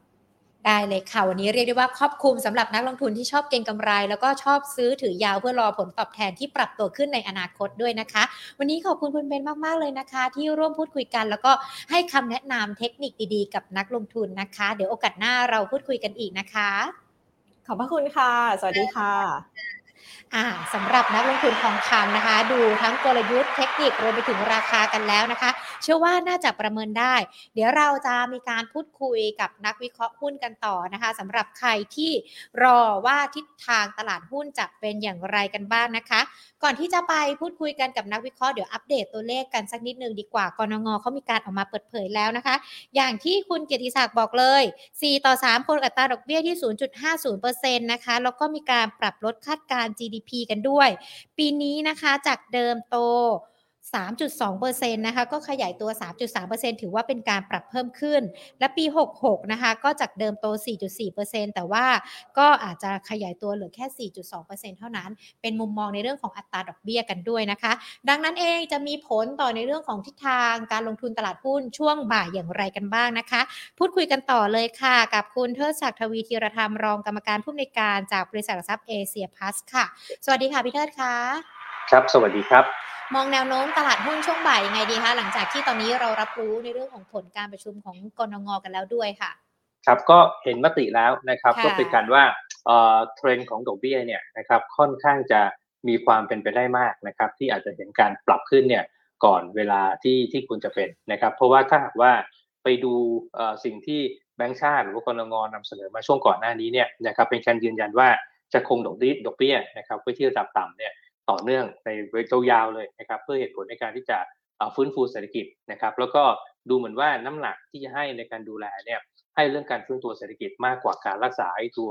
ได้เลยค่ะ วันนี้เรียกได้ว่าครอบคลุมสำหรับนักลงทุนที่ชอบเก็งกำไร แล้วก็ชอบซื้อถือยาวเพื่อรอผลตอบแทนที่ปรับตัวขึ้นในอนาคตด้วยนะคะ วันนี้ขอบคุณคุณเบนมากๆเลยนะคะ ที่ร่วมพูดคุยกัน แล้วก็ให้คำแนะนำเทคนิคดีๆ กับนักลงทุนนะคะ เดี๋ยวโอกาสหน้าเราพูดคุยกันอีกนะคะ ขอบพระคุณค่ะ สวัสดีค่ะอ่า สำหรับนักลงทุนทองคำนะคะ ดูทั้งกลยุทธ์เทคนิครวมไปถึงราคากันแล้วนะคะ เชื่อว่าน่าจะประเมินได้ เดี๋ยวเราจะมีการพูดคุยกับนักวิเคราะห์หุ้นกันต่อนะคะสำหรับใครที่รอว่าทิศทางตลาดหุ้นจะเป็นอย่างไรกันบ้างนะคะ ก่อนที่จะไปพูดคุยกันกับนักวิเคราะห์เดี๋ยวอัปเดตตัวเลขกันสักนิดนึงดีกว่ากรงงเขามีการออกมาเปิดเผยแล้วนะคะ อย่างที่คุณเกียรติศักดิ์บอกเลย 4 ต่อ 3 คนอัตราดอกเบี้ยที่ 0.50%นะคะ แล้วก็มีการปรับลดคาดการ GDP กันด้วย ปีนี้นะคะจากเดิมโต 3.2%นะคะก็ขยายตัว 3.3%ถือว่าเป็นการปรับเพิ่มขึ้น และปี 66 นะคะก็จากเดิมโต 4.4%แต่ว่าก็อาจจะขยายตัวเหลือแค่ 4.2%เท่านั้น เป็นมุมมองในเรื่องของอัตราดอกเบี้ยกันด้วยนะคะ ดังนั้นเองจะมีผลต่อในเรื่องของทิศทางการลงทุนตลาดหุ้นช่วงบ่ายอย่างไรกันบ้างนะคะ พูดคุยกันต่อเลยค่ะ กับคุณเทิดศักดิ์ทวีธีรธรรมรองกรรมการผู้อำนวยการจากบริษัททรัพย์เอเชียพลัสค่ะ สวัสดีค่ะพี่เทิดค่ะครับ สวัสดีครับ มองแนวโน้มตลาดหุ้นช่วงบ่ายยังไงดีคะหลังจากที่ตอนนี้เรารับรู้ในเรื่องของผลการประชุมของกรงงกันแล้วด้วยค่ะ ครับก็เห็นมติแล้วนะครับ ก็เป็นการว่าเทรนด์ของดอกเบี้ยเนี่ยนะครับค่อนข้างจะมีความเป็นไปได้มากนะครับ ที่อาจจะเห็นการปรับขึ้นเนี่ยก่อนเวลาที่ที่ควรจะเป็นนะครับ เพราะว่าถ้าหากว่าไปดูสิ่งที่แบงก์ชาติหรือว่ากรงงนำเสนอมาช่วงก่อนหน้านี้เนี่ยนะครับเป็นการยืนยันว่าจะคงดอกเบี้ยนะครับไว้ที่ระดับต่ำเนี่ย ต่อเนื่องในระยะยาวเลยนะครับเพื่อเหตุผลในการที่จะฟื้นฟูเศรษฐกิจนะครับแล้วก็ดูเหมือนว่าน้ำหนักที่จะให้ในการดูแลเนี่ยให้เรื่องการฟื้นตัวเศรษฐกิจมากกว่าการรักษาไอ้ตัว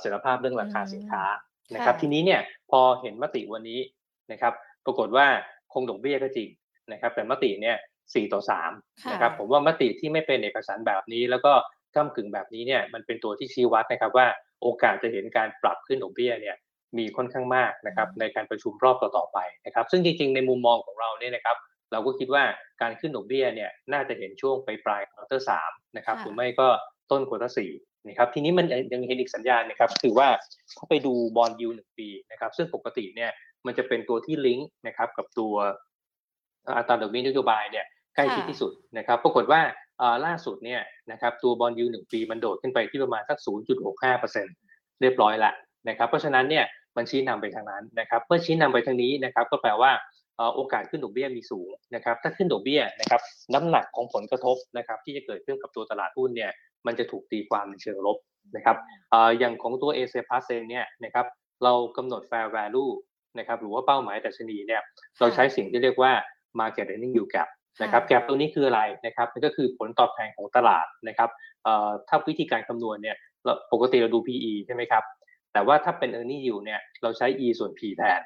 เสถียรภาพเรื่องราคาสินค้านะครับทีนี้เนี่ยพอเห็นมติวันนี้นะครับปรากฏว่าคงดอกเบี้ยก็จริงนะครับแต่มติเนี่ยสี่ต่อสามนะครับผมว่ามติที่ไม่เป็นเอกสารแบบนี้ แล้วก็ก้ากึ่งแบบนี้เนี่ยมันเป็นตัวที่ชี้วัดนะครับว่าโอกาสจะเห็นการปรับขึ้นดอกเบี้ยเนี่ย มีค่อนข้างมากนะครับในการประชุมรอบต่อๆไปนะครับซึ่งจริงๆในมุมมองของเราเนี่ยนะครับเราก็คิดว่าการขึ้นดอกเบี้ยเนี่ยน่าจะเห็นช่วงไปปลายควอเตอร์สามนะครับหรือไม่ก็ต้น quarter สี่นะครับทีนี้มันยังเห็นอีกสัญญาณนะครับคือว่าถ้าไปดู bond yield หนึ่งปีนะครับซึ่งปกติเนี่ยมันจะเป็นตัวที่ลิงก์นะครับกับตัวอัตราดอกเบี้ยนโยบายเนี่ยใกล้ชิดที่สุดนะครับปรากฏว่าล่าสุดเนี่ยนะครับตัว bond yield หนึ่งปีมันโดดขึ้นไปที่ประมาณสัก 0.65%เรียบร้อยละนะครับเพราะฉะนั้นเนี่ย มันชี้นำไปทางนั้นนะครับเมื่อชี้นำไปทางนี้นะครับก็แปลว่าโอกาสขึ้นดอกเบี้ยมีสูงนะครับถ้าขึ้นดอกเบี้ยนะครับน้ำหนักของผลกระทบนะครับที่จะเกิดขึ้นกับตัวตลาดหุ้นเนี่ยมันจะถูกตีความในเชิงลบนะครับอย่างของตัว a อ p พ s เองเนี่ยนะครับเรากำหนด fair value นะครับหรือว่าเป้าหมายดัชนีเนี่ยเราใช้สิ่งที่เรียกว่า market earning yield gap นะครับแก p ตัวนี้คืออะไรนะครับมันก็คือผลตอบแทนของตลาดนะครับถ้าวิธีการคำนวณเนี่ยปกติเราดู PE ใช่ไหมครับ แต่ว่าถ้าเป็น e a r n i n g yield เนี่ยเราใช้ e ส่วน p แทน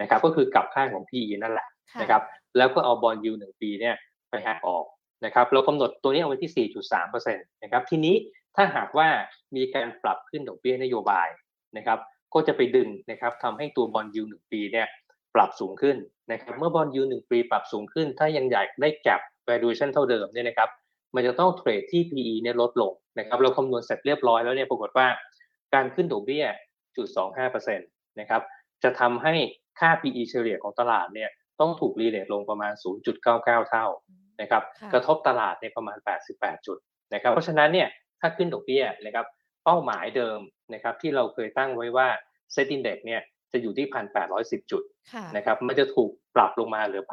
นะครับก็คือกลับข้างของ PE นั่นแหละนะครับแล้วก็เอาบอลยูหนึ่งปีเนี่ยไปหักออกนะครับเรากำหนดตัวนี้เอาไว้ที่ 4.3%นะครับทีนี้ถ้าหากว่ามีการปรับขึ้นดอกเบี้ยนโยบายนะครับก็จะไปดึงนะครับทำให้ตัวบอลยูหนึ่งปีเนี่ยปรับสูงขึ้นนะครับเมื่อบอลยูหนึ่งปีปรับสูงขึ้น ถ้ายังอยากได้แก็บ valuation เท่าเดิมเนี่ยนะครับมันจะต้องเทรดที่ PE เนี่ยลดลงนะครับเราคำนวณเสร็จเรียบร้อยแล้วเนี่ยปรากฏว่า การขึ้นดอกเบี้ยจุด25%นะครับจะทำให้ค่า PE เฉลี่ยของตลาดเนี่ยต้องถูก de-rate ลงประมาณ 0.99 เท่านะครับค่ะกระทบตลาดในประมาณ 88 จุดนะครับเพราะฉะนั้นเนี่ยถ้าขึ้นดอกเบี้ยนะครับเป้าหมายเดิมนะครับที่เราเคยตั้งไว้ว่า SET Index เนี่ยจะอยู่ที่ 1,810 จุดค่ะนะครับมันจะถูกปรับลงมาเหลือ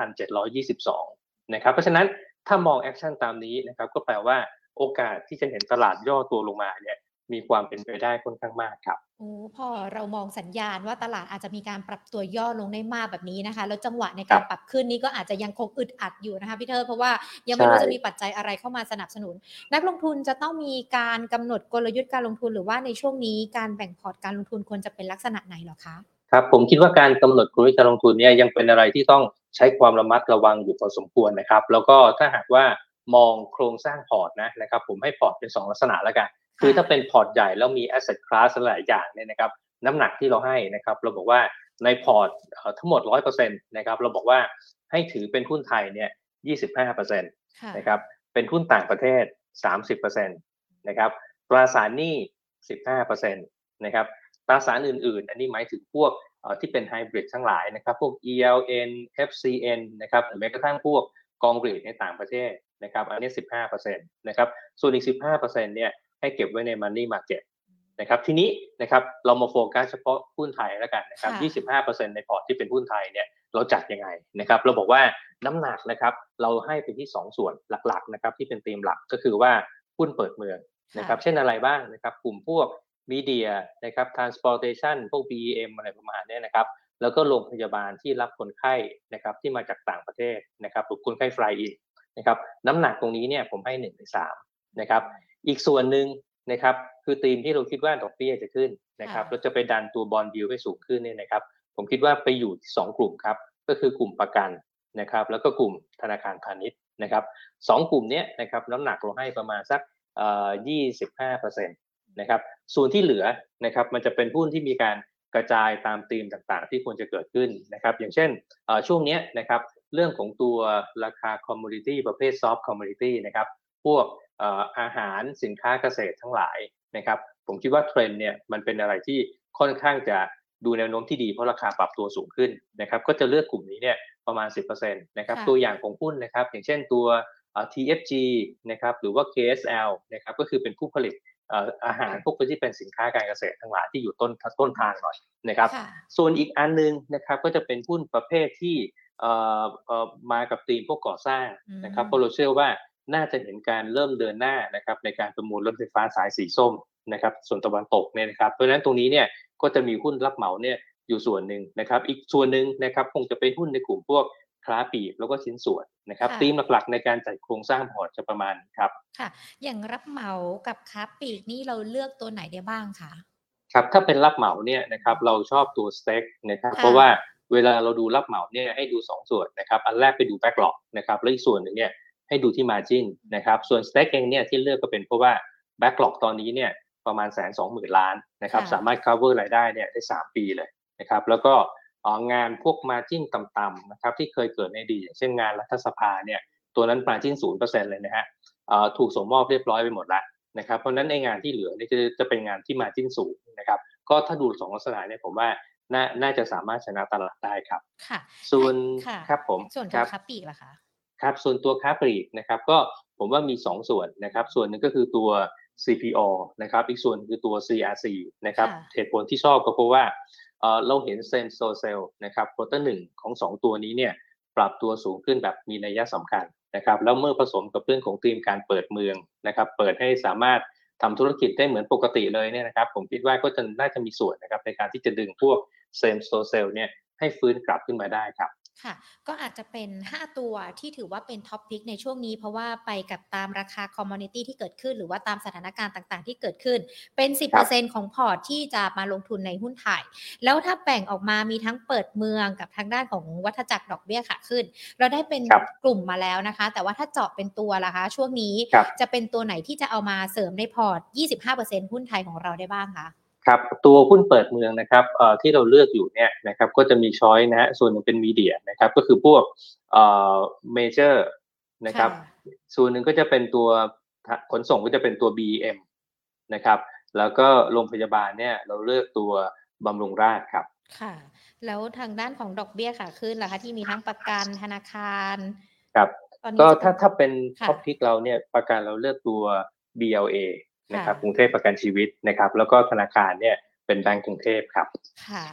1,722 นะครับเพราะฉะนั้นถ้ามอง action ตามนี้นะครับก็แปลว่าโอกาสที่จะเห็นตลาดย่อตัวลงมาเนี่ย มีความเป็นไปได้ค่อนข้างมากครับโอ้พอเรามองสัญญาณว่าตลาดอาจจะมีการปรับตัวย่อลงได้มากแบบนี้นะคะ แล้วจังหวะในการครับปรับขึ้นนี้ก็อาจจะยังคงอึดอัดอยู่นะคะพี่เธอเพราะว่ายังไม่รู้ใช่จะมีปัจจัยอะไรเข้ามาสนับสนุน นักลงทุนจะต้องมีการกำหนดกลยุทธ์การลงทุนหรือว่าในช่วงนี้การแบ่งพอร์ตการลงทุนควรจะเป็นลักษณะไหนเหรอคะครับผมคิดว่าการกำหนดกลยุทธ์การลงทุนเนี่ยยังเป็นอะไรที่ต้องใช้ความระมัดระวังอยู่พอสมควรนะครับ แล้วก็ถ้าหากว่ามองโครงสร้างพอร์ตนะนะครับ ผมให้พอร์ตเป็น 2 ลักษณะแล้วกันคือถ้าเป็นพอร์ตใหญ่แล้วมี asset class หลายอย่างเนี่ยนะครับน้ำหนักที่เราให้นะครับเราบอกว่าในพอร์ตเอ่อทั้งหมด 100%นะครับเราบอกว่าให้ถือเป็นหุ้นไทยเนี่ย25%ค่ะนะครับเป็นหุ้นต่างประเทศ 30%นะครับตราสารหนี้ 15%นะครับตราสารอื่น ๆ อันนี้หมายถึงพวกเอ่อที่เป็นไฮบริดทั้งหลายนะครับพวก ELN FCN นะครับหรือแม้กระทั่งพวกกอง REIT ในต่างประเทศนะครับอันนี้ 15%นะครับส่วนอีก 15%เนี่ย ให้เก็บไว้ใน Money Market นะครับทีนี้นะครับเรามาโฟกัสเฉพาะหุ้นไทยแล้วกันนะครับ 25%ในพอร์ตที่เป็นหุ้นไทยเนี่ยเราจัดยังไงนะครับ เราบอกว่าน้ำหนักนะครับเราให้ไปที่ 2 ส่วนหลักๆนะครับที่เป็นธีมหลักก็คือว่าหุ้นเปิดเมืองนะครับ เช่นอะไรบ้างนะครับ กลุ่มพวก media นะครับ transportation พวก BEM อะไรประมาณเนี้ยนะครับ แล้วก็โรงพยาบาลที่รับคนไข้นะครับที่มาจากต่างประเทศนะครับหรือคนไข้ฟลายอินนะครับ น้ำหนักตรงนี้เนี่ยผมให้หนึ่งในสามนะครับ อีกส่วนหนึ่งนะครับคือธีมที่เราคิดว่าดอกเบี้ยจะขึ้นนะครับแล้วจะไปดันตัวบอลดิวให้สูงขึ้นเนี่ยนะครับ ผมคิดว่าไปอยู่ที่สองกลุ่มครับ ก็คือกลุ่มประกันนะครับ แล้วก็กลุ่มธนาคารพาณิชย์นะครับสองกลุ่มเนี้ยนะครับน้ำหนักเราให้ประมาณสักเอ่อ25%นะครับส่วนที่เหลือนะครับมันจะเป็นหุ้นที่มีการกระจายตามธีมต่างๆ ที่ควรจะเกิดขึ้นนะครับ อย่างเช่นเอ่อช่วงเนี้ยนะครับเรื่องของตัวราคา commodity ประเภท soft commodity นะครับพวกเอ่ออาหารสินค้าเกษตรทั้งหลายนะครับ ผมคิดว่าเทรนด์เนี่ยมันเป็นอะไรที่ค่อนข้างจะดูแนวโน้มที่ดีเพราะราคาปรับตัวสูงขึ้นนะครับ ก็จะเลือกกลุ่มนี้เนี่ยประมาณ 10%นะครับค่ะตัวอย่างของหุ้นนะครับ อย่างเช่นตัวเอ่อ TFG นะครับหรือว่า KSL นะครับก็คือเป็นผู้ผลิตเอ่ออาหารพวกที่เป็นสินค้าการเกษตรทั้งหลายที่อยู่ต้นต้นทางหน่อยนะครับค่ะส่วนอีกอันหนึงนะครับก็จะเป็นหุ้นประเภทที่เอ่อเอ่อมากับธีมพวกก่อสร้างนะครับอืมเพราะเราเชื่อว่า น่าจะเห็นการเริ่มเดินหน้านะครับในการประมูลรถไฟฟ้าสายสีส้มนะครับส่วนตะวันตกเนี่ยนะครับเพราะฉะนั้นตรงนี้เนี่ยก็จะมีหุ้นรับเหมาเนี่ยอยู่ส่วนหนึ่งนะครับอีกส่วนหนึ่งนะครับคงจะเป็นหุ้นในกลุ่มพวกค้าปลีกแล้วก็ชิ้นส่วนนะครับค่ะธีมหลักๆในการจัดโครงสร้างพอร์ตจะประมาณนี้ครับค่ะ อย่างรับเหมากับค้าปลีกนี่เราเลือกตัวไหนได้บ้างคะครับถ้าเป็นรับเหมาเนี่ยนะครับเราชอบตัว STEC นะครับค่ะเพราะว่าเวลาเราดูรับเหมาเนี่ยให้ดู 2 ส่วนนะครับอันแรกไปดู backlog นะครับแล้วอีกส่วนหนึ่งเนี่ย ให้ดูที่ margin นะครับ ส่วน STEC เองเนี่ยที่เลือกก็เป็นเพราะว่า backlog ตอนนี้เนี่ยประมาณแสนสองหมื่นล้านนะครับสามารถ cover รายได้เนี่ยได้3ปีเลยนะครับแล้วก็เอ่องานพวกมาจินต่ำๆนะครับที่เคยเกิดในอดีตอย่างเช่นงานรัฐสภาเนี่ยตัวนั้นมาจินศูนย์เปอร์เซ็นต์เลยนะฮะเอ่อถูกส่งมอบเรียบร้อยไปหมดแล้วนะครับเพราะฉะนั้นในงานที่เหลือเนี่ยจะจะเป็นงานที่มาจินสูงนะครับก็ถ้าดูสองลักษณะเนี่ยผมว่าน่าน่าจะสามารถชนะตลาดได้ครับ ค่ะ ส่วนค่ะครับผม ส่วนคตัวรับค้าปลีกล่ะคะ ครับส่วนตัวค้าปลีกนะครับก็ผมว่ามี 2 ส่วนนะครับส่วนหนึ่งก็คือตัว CPO นะครับอีกส่วนคือตัว CRC นะครับค่ะเหตุผลที่ชอบก็เพราะว่าเอ่อเราเห็น same-store sales นะครับ quarter หนึ่งของ 2 ตัวนี้เนี่ยปรับตัวสูงขึ้นแบบมีนัยสำคัญนะครับแล้วเมื่อผสมกับเรื่องของธีมการเปิดเมืองนะครับเปิดให้สามารถทำธุรกิจได้เหมือนปกติเลยเนี่ยนะครับผมคิดว่าก็จะน่าจะมีส่วนนะครับในการที่จะดึงพวก same-store sales เนี่ยให้ฟื้นกลับขึ้นมาได้ครับ ค่ะ ก็อาจจะเป็น 5 ตัวที่ถือว่าเป็น top pick ในช่วงนี้ เพราะว่าไปกับตามราคาคอมม o นิตี้ที่เกิดขึ้น หรือว่าตามสถานการณ์ต่างๆ ที่เกิดขึ้น เป็น 10%ของพอร์ตที่จะมาลงทุนในหุ้นไทย แล้วถ้าแบ่งออกมามีทั้งเปิดเมืองกับทางด้านของวัฏจักรดอกเบี้ยขาขึ้น เราได้เป็นครับกลุ่มมาแล้วนะคะ แต่ว่าถ้าเจาะเป็นตัวล่ะคะ ช่วงนี้ครับจะเป็นตัวไหนที่จะเอามาเสริมในพอร์ต 25%หุ้นไทยของเราได้บ้างคะ ครับตัวหุ้นเปิดเมืองนะครับเอ่อที่เราเลือกอยู่เนี่ยนะครับก็จะมี choice นะฮะส่วนหนึ่งเป็น media นะครับก็คือพวกเอ่อเมเจอร์นะครับค่ะส่วนหนึ่งก็จะเป็นตัวขนส่งก็จะเป็นตัว BM นะครับแล้วก็โรงพยาบาลเนี่ยเราเลือกตัวบำรุงราษฎร์ครับค่ะ แล้วทางด้านของดอกเบี้ยขาขึ้นล่ะคะที่มีทั้งประกันธนาคารครับตอนนี้ก็จะถ้าถ้าเป็นค่ะท็อปพิกเราเนี่ยประกันเราเลือกตัว BLA นะครับค่ะกรุงเทพประกันชีวิตนะครับ แล้วก็ธนาคารเนี่ยเป็นแบงก์กรุงเทพครับค่ะ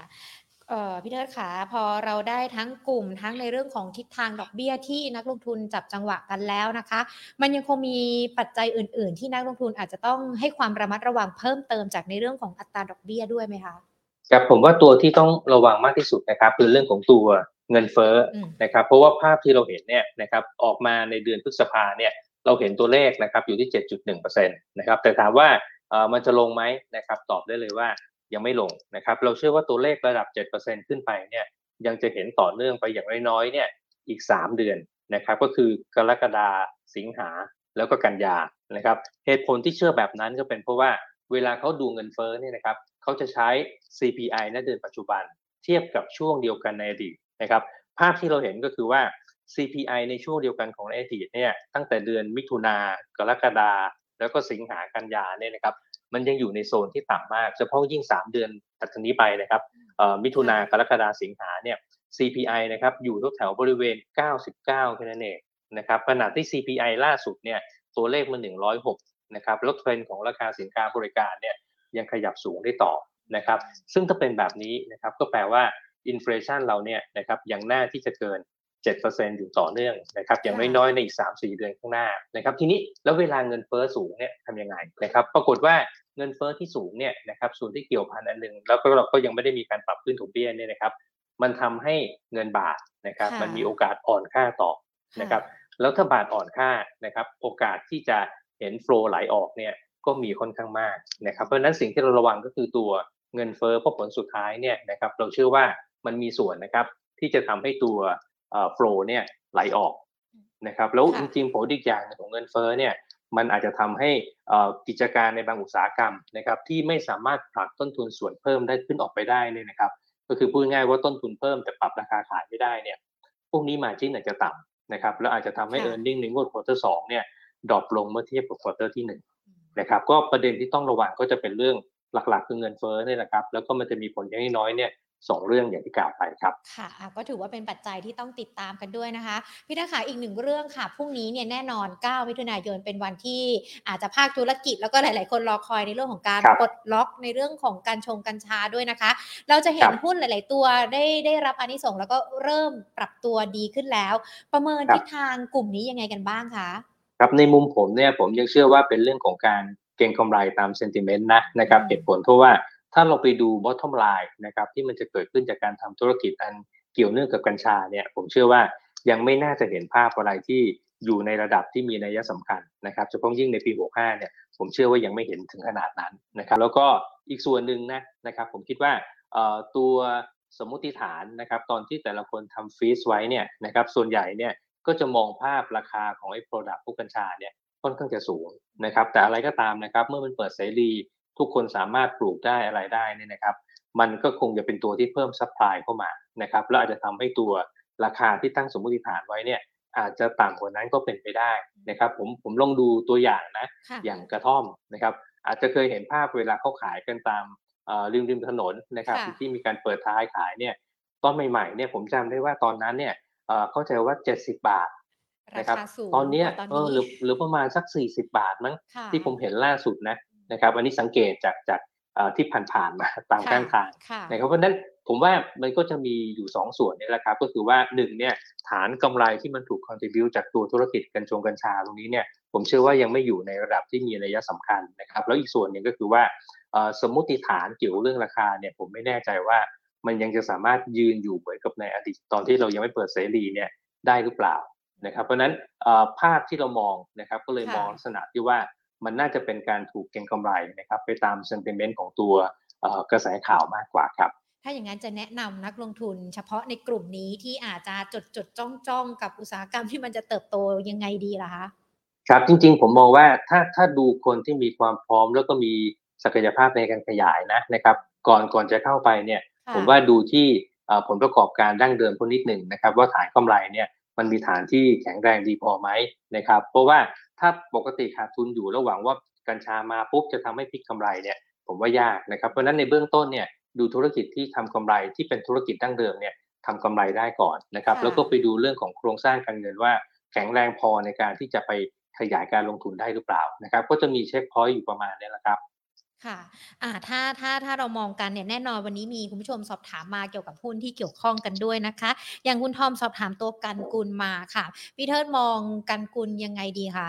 เอ่อพี่เทิดขาพอเราได้ทั้งกลุ่มทั้งในเรื่องของทิศทางดอกเบี้ยที่นักลงทุนจับจังหวะกันแล้วนะคะ มันยังคงมีปัจจัยอื่น ๆ ที่นักลงทุนอาจจะต้องให้ความระมัดระวังเพิ่มเติมจากในเรื่องของอัตราดอกเบี้ยด้วยไหมคะครับผมว่าตัวที่ต้องระวังมากที่สุดนะครับคือเรื่องของตัวเงินเฟ้ออมนะครับเพราะว่าภาพที่เราเห็นเนี่ยนะครับออกมาในเดือนพฤษภาเนี่ย เราเห็นตัวเลขนะครับอยู่ที่ 7.1%นะครับแต่ถามว่ามันจะลงไหมนะครับตอบได้เลยว่ายังไม่ลงนะครับเราเชื่อว่าตัวเลขระดับ 7%ขึ้นไปเนี่ยยังจะเห็นต่อเนื่องไปอย่างน้อยๆเนี่ยอีก 3 เดือนนะครับก็คือกรกฎาสิงหาแล้วก็กันยานะครับเหตุผลที่เชื่อแบบนั้นก็เป็นเพราะว่าเวลาเขาดูเงินเฟ้อเนี่ยนะครับเขาจะใช้ CPI ณเดือนปัจจุบัน เทียบกับช่วงเดียวกันในอดีตนะครับภาพที่เราเห็นก็คือว่า CPI ในช่วงเดียวกันของในอดีตเนี่ยตั้งแต่เดือนมิถุนากรกฎาแล้วก็สิงหากันยาเนี่ยนะครับมันยังอยู่ในโซนที่ต่ำมากเฉพาะยิ่ง 3 เดือนถัดจากนี้ไปนะครับอ่อมิถุนากรกฎาสิงหาเนี่ย CPI นะครับอยู่แถวบริเวณ 99แค่นั้นเองนะครับขณะที่ CPI ล่าสุดเนี่ยตัวเลขมัน 106นะครับแล้วเทรนของราคาสินค้าบริการเนี่ยยังขยับสูงได้ต่อนะครับซึ่งถ้าเป็นแบบนี้นะครับก็แปลว่าอินฟลชันเราเนี่ยนะครับยังน่าที่จะเกิน 7%อยู่ต่อเนื่องนะครับอย่างค่ะน้อยๆในอีก 3-4 เดือนข้างหน้านะครับทีนี้แล้วเวลาเงินเฟ้อสูงเนี่ยทำยังไงนะครับปรากฏว่าเงินเฟ้อที่สูงเนี่ยนะครับส่วนที่เกี่ยวพันอันหนึ่งแล้วก็เราก็ยังไม่ได้มีการปรับขึ้นดอกเบี้ยเนี่ยนะครับมันทำให้เงินบาทนะครับค่ะมันมีโอกาสอ่อนค่าต่อนะครับแล้วถ้าบาทอ่อนค่านะครับโอกาสที่จะเห็นโฟลไหลออกเนี่ยก็มีค่อนข้างมากนะครับเพราะฉะนั้นสิ่งที่เราระวังก็คือตัวเงินเฟ้อเพราะผลสุดท้ายเนี่ยนะครับเราเชื่อว่ามันมีส่วนนะครับที่จะทำให้ตัว โฟลเนี่ยไหลออกนะครับแล้วค่ะจริงๆผลอีกอย่างหนึ่งของเงินเฟ้อเนี่ยมันอาจจะทำให้เอ่อกิจการในบางอุตสาหกรรมนะครับที่ไม่สามารถผลักต้นทุนส่วนเพิ่มได้ขึ้นออกไปได้เนี่ยนะครับ ก็คือพูดง่ายๆว่าต้นทุนเพิ่มแต่ปรับราคาขายไม่ได้เนี่ยพวกนี้ margin อาจจะต่ำนะครับแล้วอาจจะทำให้ค่ะ e a r n i n g ในงวด quarter สองเนี่ย drop ลงเมื่อเทียบกับ quarter ที่หนึ่งนะครับก็ประเด็นที่ต้องระวังก็จะเป็นเรื่องหลักๆ คือเงินเฟ้อเนี่ยนะครับแล้วก็มันจะมีผลอย่างน้อยๆเนี่ย สองเรื่องอย่างที่กล่าวไปครับค่ะอะก็ถือว่าเป็นปัจจัยที่ต้องติดตามกันด้วยนะคะ พี่นาขาอีกหนึ่งเรื่องค่ะพรุ่งนี้เนี่ยแน่นอน 9 มิถุนายนเป็นวันที่อาจจะภาคธุรกิจแล้วก็หลาย ๆ คนรอคอยในเรื่องของการครับปลดล็อกในเรื่องของการชงกัญชาด้วยนะคะ เราจะเห็นครับหุ้นหลาย ๆ ตัวได้ได้รับอานิสงส์แล้วก็เริ่มปรับตัวดีขึ้นแล้ว ประเมินครับทิศทางกลุ่มนี้ยังไงกันบ้างคะครับในมุมผมเนี่ยผมยังเชื่อว่าเป็นเรื่องของการเก็งกำไรตามเซนติเมนต์นะนะครับอืมเหตุผลเพราะว่า ถ้าเราไปดู bottom line นะครับที่มันจะเกิดขึ้นจากการทำธุรกิจอันเกี่ยวเนื่องกับกัญชาเนี่ยผมเชื่อว่ายังไม่น่าจะเห็นภาพอะไรที่อยู่ในระดับที่มีนัยสำคัญนะครับเฉพาะยิ่งในปี 65 เนี่ยผมเชื่อว่ายังไม่เห็นถึงขนาดนั้นนะครับแล้วก็อีกส่วนหนึ่งนะนะครับผมคิดว่าตัวสมมติฐานนะครับตอนที่แต่ละคนทำฟีสไว้เนี่ยนะครับส่วนใหญ่เนี่ยก็จะมองภาพราคาของไอ้ product พวกกัญชาเนี่ยค่อนข้างจะสูงนะครับแต่อะไรก็ตามนะครับเมื่อมันเปิดเสรี ทุกคนสามารถปลูกได้อะไรได้เนี่ยนะครับ มันก็คงจะเป็นตัวที่เพิ่ม supply เข้ามานะครับแล้วอาจจะทำให้ตัวราคาที่ตั้งสมมติฐานไว้เนี่ยอาจจะต่ำกว่านั้นก็เป็นไปได้นะครับผมผมลองดูตัวอย่างนะค่ะอย่างกระท่อมนะครับ อาจจะเคยเห็นภาพเวลาเขาขายกันตามเอ่อริมริมถนนนะครับค่ะที่มีการเปิดท้ายขายเนี่ยตอนใหม่ๆเนี่ยผมจำได้ว่าตอนนั้นเนี่ยเอ่อเข้าใจว่า 70 บาทรานะครับคาสูงตอนเนี้ยกว่าตอนเออนี้หรือหรือประมาณสัก 40 บาทมั้งค่ะที่ผมเห็นล่าสุดนะ นะครับ อันนี้สังเกตจากจากเอ่อที่ผ่านๆมาตามค่ะข้างทางค่ะนะครับเพราะฉะนั้นผมว่ามันก็จะมีอยู่ 2 ส่วนนี่แหละครับ ก็คือว่า1เนี่ยฐานกำไรที่มันถูก contribute จากตัวธุรกิจกัญชงกัญชาตรงนี้เนี่ยผมเชื่อว่ายังไม่อยู่ในระดับที่มีนัยสำคัญนะครับ แล้วอีกส่วนหนึ่งก็คือว่าเอ่อสมมติฐานเกี่ยวเรื่องราคาเนี่ยผมไม่แน่ใจว่ามันยังจะสามารถยืนอยู่เหมือนกับในอดีตตอนที่เรายังไม่เปิดเสรีเนี่ยได้หรือเปล่านะครับ เพราะฉะนั้นเอ่อภาพที่เรามองนะครับก็เลยค่ะมองลักษณะที่ว่า มันน่าจะเป็นการถูกเก็งกำไรนะครับไปตามเซนติเมนต์ของตัวเอ่อกระแสข่าวมากกว่าครับ ถ้าอย่างนั้นจะแนะนำนักลงทุนเฉพาะในกลุ่มนี้ที่อาจจะจดจดจ้องจ้องๆกับอุตสาหกรรมที่มันจะเติบโตยังไงดีล่ะคะครับจริงๆ ผมมองว่าถ้าถ้าดูคนที่มีความพร้อมแล้วก็มีศักยภาพในการขยายนะนะครับ ก่อนก่อนจะเข้าไปเนี่ยค่ะผมว่าดูที่เอ่อผลประกอบการดั้งเดิมพวกนิดหนึ่งนะครับ ว่าฐานกำไรเนี่ยมันมีฐานที่แข็งแรงดีพอไหมนะครับ เพราะว่า ถ้าปกติขาดทุนอยู่แล้วหวังว่ากัญชามาปุ๊บจะทำให้พลิกกำไรเนี่ยผมว่ายากนะครับเพราะฉะนั้นในเบื้องต้นเนี่ยดูธุรกิจที่ทำกำไรที่เป็นธุรกิจดั้งเดิมเนี่ยทำกำไรได้ก่อนนะครับค่ะแล้วก็ไปดูเรื่องของโครงสร้างการเงินว่าแข็งแรงพอในการที่จะไปขยายการลงทุนได้หรือเปล่านะครับ ก็จะมีเช็คพอยต์อยู่ประมาณนี้แหละครับค่ะอ่าถ้า ถ้า ถ้าเรามองกันเนี่ย แน่นอนวันนี้มีคุณผู้ชมสอบถามมาเกี่ยวกับหุ้นที่เกี่ยวข้องกันด้วยนะคะ อย่างคุณทอมสอบถามตัวกันกุลมาค่ะ พี่เทิดมองกันกุลยังไงดีคะ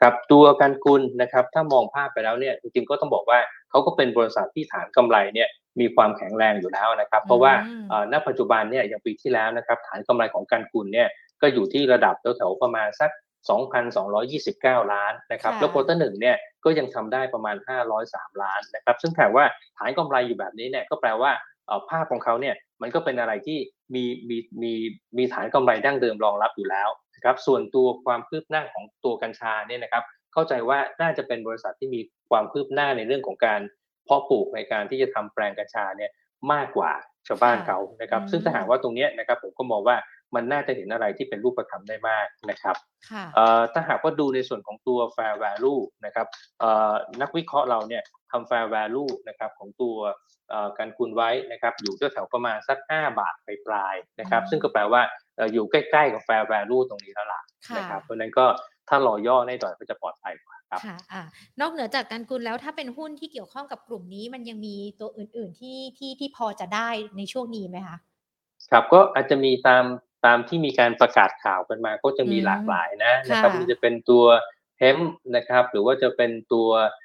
ครับตัวกันกุลนะครับถ้ามองภาพไปแล้วเนี่ยจริงๆก็ต้องบอกว่าเขาก็เป็นบริษัทที่ฐานกำไรเนี่ยมีความแข็งแรงอยู่แล้วนะครับ เพราะว่าอืมเอ่อณปัจจุบันเนี่ยอย่างปีที่แล้วนะครับฐานกำไรของกันกุลเนี่ยก็อยู่ที่ระดับแถวๆประมาณสัก 2,229 ล้านนะครับค่ะแล้วโควอเตอร์หนึ่งเนี่ยก็ยังทำได้ประมาณ 503 ล้านนะครับซึ่งถามว่าฐานกำไรอยู่แบบนี้เนี่ยก็แปลว่าเอ่อภาพของเขาเนี่ยมันก็เป็นอะไรที่มีมีมีมีฐานกำไรดั้งเดิมรองรับอยู่แล้ว นะครับส่วนตัวความคืบหน้าของตัวกัญชาเนี่ยนะครับเข้าใจว่าน่าจะเป็นบริษัทที่มีความคืบหน้าในเรื่องของการเพาะปลูกในการที่จะทำแปลงกัญชาเนี่ยมากกว่าชาวบ้านค่ะเขานะครับอืมซึ่งถ้าหากว่าตรงเนี้ยนะครับผมก็มองว่ามันน่าจะเห็นอะไรที่เป็นรูปธรรมได้มากนะครับค่ะเอ่อถ้าหากว่าดูในส่วนของตัว fair value นะครับเอ่อนักวิเคราะห์เราเนี่ย ทำ fair value นะครับของตัวเอ่อการคูณไว้นะครับอยู่แถวๆประมาณสัก 5 บาทปลายๆนะครับอืมซึ่งก็แปลว่าเอ่ออยู่ใกล้ๆกับ fair value ตรงนี้แล้วล่ะค่ะนะครับเพราะฉะนั้นก็ถ้ารอย่อได้หน่อยก็จะปลอดภัยกว่าครับค่ะอ่านอกเหนือจากการกุลแล้วถ้าเป็นหุ้นที่เกี่ยวข้องกับกลุ่มนี้มันยังมีตัวอื่น ๆ ที่ที่ที่พอจะได้ในช่วงนี้ไหมคะครับก็อาจจะมีตามตามที่มีการประกาศข่าวกันมาก็จะมีอืมหลากหลายนะนะครับค่ะมันจะเป็นตัวเฮมนะครับหรือว่าจะเป็นตัวเอ่อ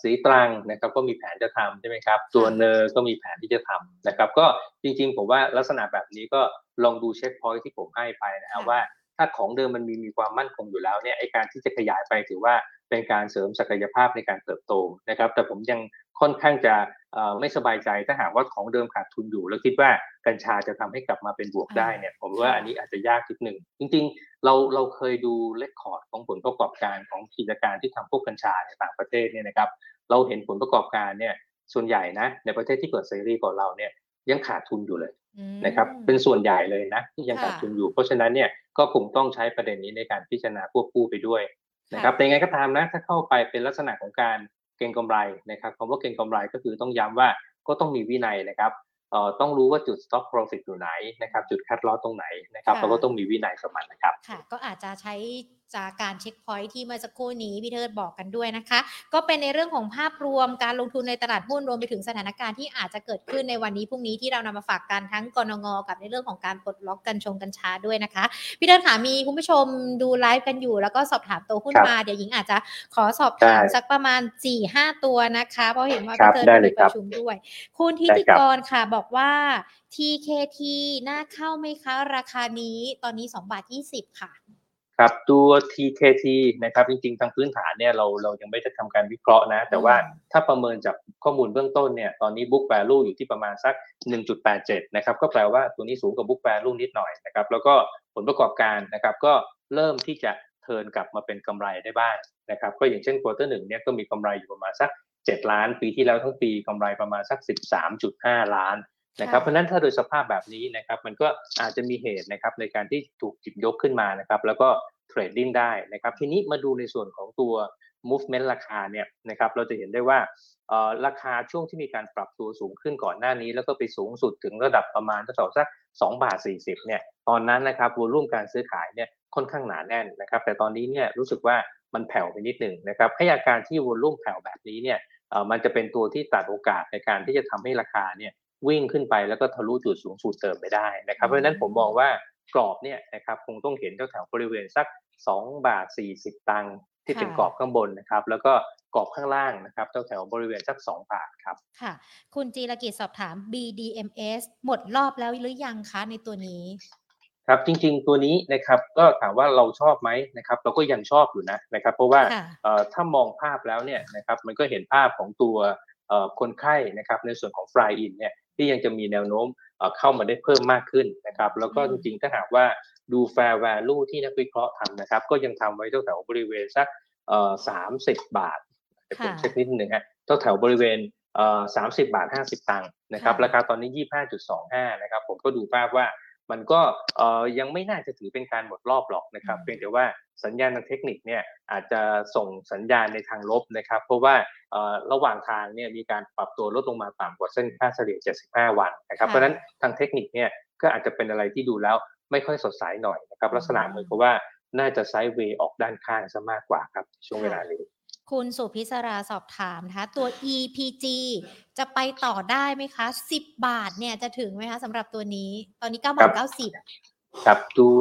สีตรังนะครับก็มีแผนจะทำใช่ไหมครับตัวเนอร์ก็มีแผนที่จะทำนะครับ ก็จริงๆ ผมว่าลักษณะแบบนี้ก็ลองดูเช็คพอยท์ที่ผมให้ไปนะครับค่ะว่าถ้าของเดิมมันมีมีความมั่นคงอยู่แล้วเนี่ยไอการที่จะขยายไปถือว่าเป็นการเสริมศักยภาพในการเติบโตนะครับ แต่ผมยังค่อนข้างจะเอ่อไม่สบายใจถ้าหากว่าของเดิมขาดทุนอยู่ แล้วคิดว่า กัญชาจะทำให้กลับมาเป็นบวกได้เนี่ยผมว่าอันนี้อาจจะยากนิดหนึ่งจริง ๆ เราเราเคยดูเลคคอร์ดของผลประกอบการของกิจการที่ทำพวกกัญชาในต่างประเทศเนี่ยนะครับเราเห็นผลประกอบการเนี่ยส่วนใหญ่นะในประเทศที่เปิดเสรีกว่าเราเนี่ยยังขาดทุนอยู่เลยอืมนะครับเป็นส่วนใหญ่เลยนะที่ยังค่ะขาดทุนอยู่ เพราะฉะนั้นเนี่ยก็คงต้องใช้ประเด็นนี้ในการพิจารณาควบคู่ไปด้วยนะครับแต่ยังไงก็ตามนะถ้าเข้าไปเป็นลักษณะของการเก็งกำไรนะครับคำว่าเก็งกำไรก็คือต้องย้ำว่าก็ต้องมีวินัยนะครับเอ่อ ต้องรู้ว่าจุด stop profit อยู่ไหนนะครับจุดคัดลอสตรงไหนนะครับค่ะแล้วก็ต้องมีวินัยกับมันนะครับ ค่ะ ก็อาจจะใช้ จากการเช็คพอยท์ที่เมื่อสักครู่นี้พี่เทิดบอกกันด้วยนะคะ ก็เป็นในเรื่องของภาพรวมการลงทุนในตลาดหุ้นรวมไปถึงสถานการณ์ที่อาจจะเกิดขึ้นในวันนี้พรุ่งนี้ที่เรานำมาฝากกันทั้งกรงงกับในเรื่องของการปลดล็อกกัญชงกัญชาด้วยนะคะพี่เทิดค่ะมีคุณผู้ชมดูไลฟ์กันอยู่ แล้วก็สอบถามตัวหุ้นครับมาเดี๋ยวหญิงอาจจะขอสอบถามได้สักประมาณ4ี่ห้าตัวนะคะเพราะเห็นว่าครัพี่บเทิดได้เลมียปครับระชุมด้วย คุณทิได้ติครับกรค่ะบอกว่า TKT น่าเข้าไหมคะ ราคานี้ตอนนี้2บาท20 ค่ะ ครับตัว TKT นะครับจริงๆ ทางพื้นฐานเนี่ยเราเรายังไม่ได้ทำการวิเคราะห์นะ แต่ว่าอืมถ้าประเมินจากข้อมูลเบื้องต้นเนี่ยตอนนี้ book value อยู่ที่ประมาณสัก 1.87 นะครับก็แปลว่าตัวนี้สูงกว่า book value นิดหน่อยนะครับแล้วก็ผลประกอบการนะครับก็เริ่มที่จะ turn กลับมาเป็นกำไรได้บ้างนะครับก็อย่างเช่น quarter หนึ่งเนี่ยก็มีกำไรอยู่ประมาณสัก 7 ล้าน ปีที่แล้วทั้งปีกำไรประมาณสัก 13.5 ล้าน นะครับเพราะนั้นถ้าโดยสภาพแบบนี้นะครับมันก็อาจจะมีเหตุนะครับในการที่ถูกหยิบยกขึ้นมานะครับแล้วก็ trading ได้นะครับทีนี้มาดูในส่วนของตัว movement ราคาเนี่ยนะครับเราจะเห็นได้ว่าราคาช่วงที่มีการปรับตัวสูงขึ้นก่อนหน้านี้ แล้วก็ไปสูงสุดถึงระดับประมาณสักสัก2บาท40เนี่ยตอนนั้นนะครับวอลุ่มการซื้อขายเนี่ยค่อนข้างหนาแน่นนะครับแต่ตอนนี้เนี่ยรู้สึกว่ามันแผ่วไปนิดหนึ่งนะครับให้อาการที่วอลุ่มแผ่วแบบนี้เนี่ยเอ่อมันจะเป็นตัวที่ตัดโอกาสในการที่จะทำให้ราคาเนี่ย วิ่งขึ้นไปแล้วก็ทะลุจุดสูงสุดเติมไปได้นะครับ เพราะฉะนั้นผมมองว่ากรอบเนี่ยนะครับคงต้องเห็นแถวๆบริเวณสัก 2 บาท 40 ตังค์ที่เป็นค่ะกรอบข้างบนนะครับ แล้วก็กรอบข้างล่างนะครับแถวๆบริเวณสัก 2 บาทครับ ค่ะ คุณจีรกิจสอบถาม BDMs หมดรอบแล้วหรือยังคะในตัวนี้ครับจริงๆตัวนี้นะครับก็ถามว่าเราชอบไหมนะครับเราก็ยังชอบอยู่นะนะครับ เพราะว่าค่ะเอ่อถ้ามองภาพแล้วเนี่ยนะครับมันก็เห็นภาพของตัวเอ่อคนไข้นะครับในส่วนของฟลายอินเนี่ย ที่ยังจะมีแนวโน้มเอ่อเข้ามาได้เพิ่มมากขึ้นนะครับ แล้วก็อืจมริงๆถ้าหากว่าดู fair value ที่นักวิเคราะห์ทำนะครับ ก็ยังทำไว้แถวๆบริเวณสักเอ่อสามสิบบาทเดี๋ยวผมค่ะเช็คนิดนึงฮะแถวๆบริเวณเอ่อสามสิบบาทห้าสิบตังค์นะครับค่ะราคาตอนนี้ยี่ห้าจุดสองห้านะครับ ผมก็ดูภาพว่า มันก็เอ่อยังไม่น่าจะถือเป็นการหมดรอบหรอกนะครับอืมเพียงแต่ว่าสัญญาณทางเทคนิคเนี่ยอาจจะส่งสัญญาณในทางลบนะครับ เพราะว่าเอ่อระหว่างทางเนี่ยมีการปรับตัวลดลงมาต่ำกว่าเส้นค่าเฉลี่ย 75 วันนะครับค่ะเพราะฉะนั้นทางเทคนิคเนี่ยก็อาจจะเป็นอะไรที่ดูแล้วไม่ค่อยสดใสหน่อยนะครับ ลักษณะเหมือนกับว่าน่าจะไซด์เวย์ออกด้านข้างซะมากกว่าครับช่วงเวลานี้ คุณสุพิศราสอบถามนะคะตัว EPG จะไปต่อได้ไหมคะ 10 บาทเนี่ยจะถึงไหมคะสำหรับตัวนี้ ตอนนี้9บาท90กับตัว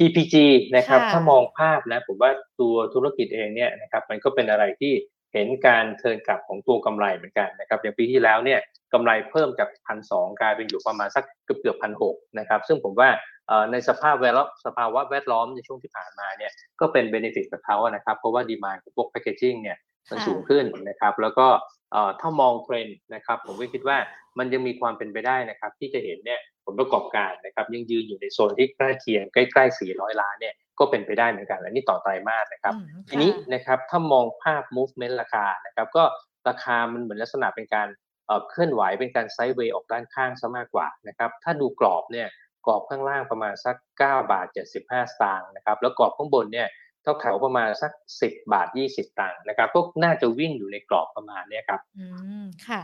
EPG นะครับค่ะถ้ามองภาพนะ ผมว่าตัวธุรกิจเองเนี่ยนะครับ มันก็เป็นอะไรที่เห็นการ turn กลับของตัวกำไรเหมือนกันนะครับ อย่างปีที่แล้วเนี่ยกำไรเพิ่มจากพันสกลายเป็นอยู่ประมาณสักเกือบเกือบพันหนะครับ ซึ่งผมว่าเอ่อ ในสภาพแวดล้อมสภาวะแวดล้อมในช่วงที่ผ่านมาเนี่ยก็เป็น benefit กับเขาอะนะครับเพราะว่า demand ของพวก packaging เนี่ยมันค่ะสูงขึ้นนะครับแล้วก็เอ่อถ้ามองเทรนด์นะครับผมก็คิดว่ามันยังมีความเป็นไปได้นะครับที่จะเห็นเนี่ยผลประกอบการนะครับยังยืนอยู่ในโซนที่ใกล้เคียงใกล้ๆ 400 ล้านเนี่ยก็เป็นไปได้เหมือนกันและนี่ต่อไตรมาสนะครับอืมทีนี้ค่ะนะครับถ้ามองภาพ movement ราคานะครับก็ราคามันเหมือนลักษณะเป็นการเอ่อเคลื่อนไหวเป็นการไซด์เวย์ออกด้านข้างซะมากกว่านะครับถ้าดูกรอบเนี่ย กรอบข้างล่างประมาณสัก 9 บาท 75 สตางค์นะครับแล้วกรอบข้างบนเนี่ยเท่าแถวประมาณสัก 10 บาท 20สตางค์นะครับก็น่าจะวิ่งอยู่ในกรอบประมาณเนี้ยครับอืมค่ะ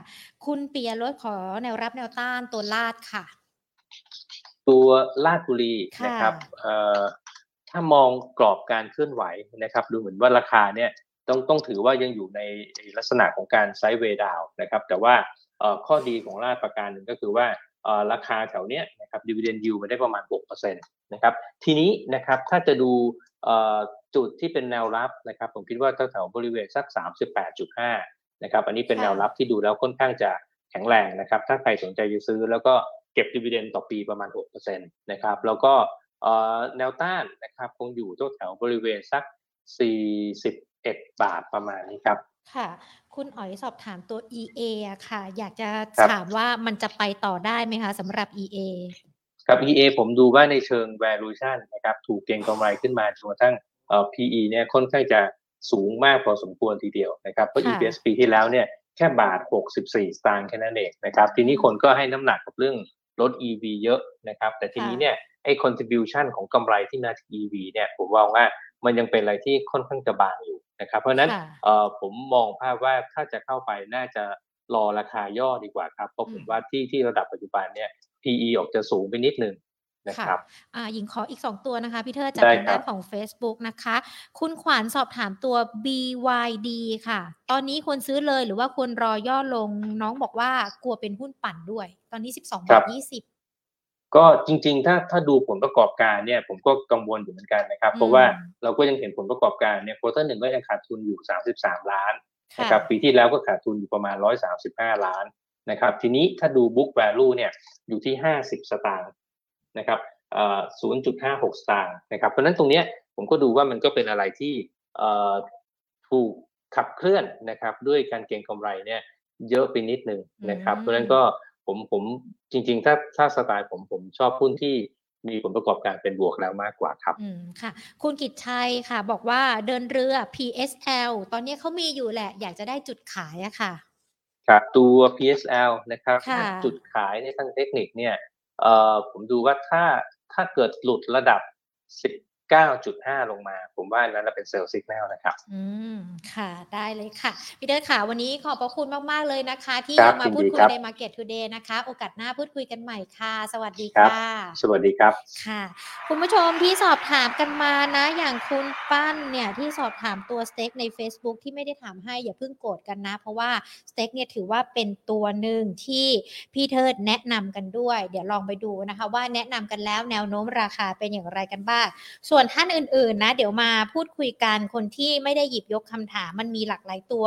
คุณปียรถขอแนวรับแนวต้านตัวลาดค่ะ ตัวลาดบุรีค่ะนะครับเอ่อถ้ามองกรอบการเคลื่อนไหวนะครับ ดูเหมือนว่าราคาเนี่ยต้องต้องถือว่ายังอยู่ในลักษณะของการไซด์เวย์ดาวนะครับ แต่ว่าเอ่อข้อดีของลาดประการหนึ่งก็คือว่าเอ่อ ราคาแถวเนี้ยนะครับดิวเดนยูมาได้ประมาณ6%นะครับทีนี้นะครับถ้าจะดูเอ่อจุดที่เป็นแนวรับนะครับผมคิดว่าแถวๆบริเวณสัก 38.5นะครับอันนี้เป็นค่ะแนวรับที่ดูแล้วค่อนข้างจะแข็งแรงนะครับถ้าใครสนใจจะซื้อแล้วก็เก็บดิวเดนต่อปีประมาณ6%นะครับแล้วก็เอ่อแนวต้านนะครับคงอยู่แถวๆบริเวณสัก 41 บาทประมาณนี้ครับค่ะ คุณอ๋อยสอบถามตัว EA อะค่ะ อยากจะครับถามว่ามันจะไปต่อได้ไหมคะสำหรับ EA กับ EA ผมดูว่าในเชิง valuation นะครับ ถูกเก็งกำไรขึ้นมาจนกระทั่งเอ่อ PE เนี่ยค่อนข้างจะสูงมากพอสมควรทีเดียวนะครับ เพราะค่ะ EPS ปีที่แล้วเนี่ยแค่บาท 64 สตางค์แค่นั้นเองนะครับ ทีนี้คนก็ให้น้ำหนักกับเรื่องรถ EV เยอะนะครับ แต่ทีนี้เนี่ยไอ้ contribution ของกำไรที่มาจาก EV เนี่ยผมว่าว่า มันยังเป็นอะไรที่ค่อนข้างจะบางอยู่นะครับ เพราะฉะนั้นค่ะเอ่อผมมองภาพว่าถ้าจะเข้าไปน่าจะรอราคาย่อดีกว่าครับเพราะผมอืมว่าที่ที่ระดับปัจจุบันเนี่ย PE ออกจะสูงไปนิดนึงนะค่ะครับอ่าหญิงขออีก 2 ตัวนะคะ พี่เธอจากได้ทางครัด้าบนของ Facebook นะคะ คุณขวัญสอบถามตัว BYD ค่ะ ตอนนี้ควรซื้อเลยหรือว่าควรรอย่อลงน้องบอกว่ากลัวเป็นหุ้นปั่นด้วย ตอนนี้ 12บาท20 ก็จริงๆ ถ้าถ้าดูผลประกอบการเนี่ยผมก็กังวลอยู่เหมือนกันนะครับ เพราะว่าเราก็ยังเห็นผลประกอบการเนี่ยควอเตอร์หนึ่งก็ยังขาดทุนอยู่ 33 ล้านค่ะนะครับปีที่แล้วก็ขาดทุนอยู่ประมาณ 135 ล้านนะครับทีนี้ถ้าดู book value เนี่ยอยู่ที่ 50 สตางค์นะครับเอ่อ0.56 สตางค์นะครับเพราะฉะนั้นตรงเนี้ยผมก็ดูว่ามันก็เป็นอะไรที่เอ่อถูกขับเคลื่อนนะครับด้วยการเก็งกำไรเนี่ยเยอะไปนิดนึงนะครับอืมเพราะฉะนั้นก็ ผมผมจริง ๆ ถ้าถ้าสไตล์ผมผมชอบหุ้นที่มีผลประกอบการเป็นบวกแล้วมากกว่าครับ อืมค่ะ คุณกิตชัยค่ะ บอกว่าเดินเรือ PSL ตอนนี้เขามีอยู่แหละ อยากจะได้จุดขายอะค่ะ ครับตัว PSL นะครับค่ะถ้าจุดขายในทางเทคนิคเนี่ยเอ่อผมดูว่าถ้าถ้าเกิดหลุดระดับ 19.5 ลงมา ผมว่านั้นนะเป็น sell signal นะครับ อืม ค่ะ ได้เลยค่ะ พี่เดิร์ดค่ะ วันนี้ขอบพระคุณมาก ๆ เลยนะคะ ที่ครับมาพูดยินดีคุยครับใน Market Today นะคะ โอกาสหน้าพูดคุยกันใหม่ค่ะ สวัสดีครับค่ะ สวัสดีครับ ค่ะ คุณผู้ชมที่สอบถามกันมานะ อย่างคุณปั้นเนี่ยที่สอบถามตัว STEC ใน Facebook ที่ไม่ได้ถามให้อย่าเพิ่งโกรธกันนะ เพราะว่า STEC เนี่ยถือว่าเป็นตัวหนึ่งที่พี่เทิดแนะนำกันด้วย เดี๋ยวลองไปดูนะคะ ว่าแนะนำกันแล้วแนวโน้มราคาเป็นอย่างไรกันบ้างส่วนท่านอื่นๆ นะ เดี๋ยวมาพูดคุยกันคนที่ไม่ได้หยิบยกคำถามมันมีหลากหลายตัว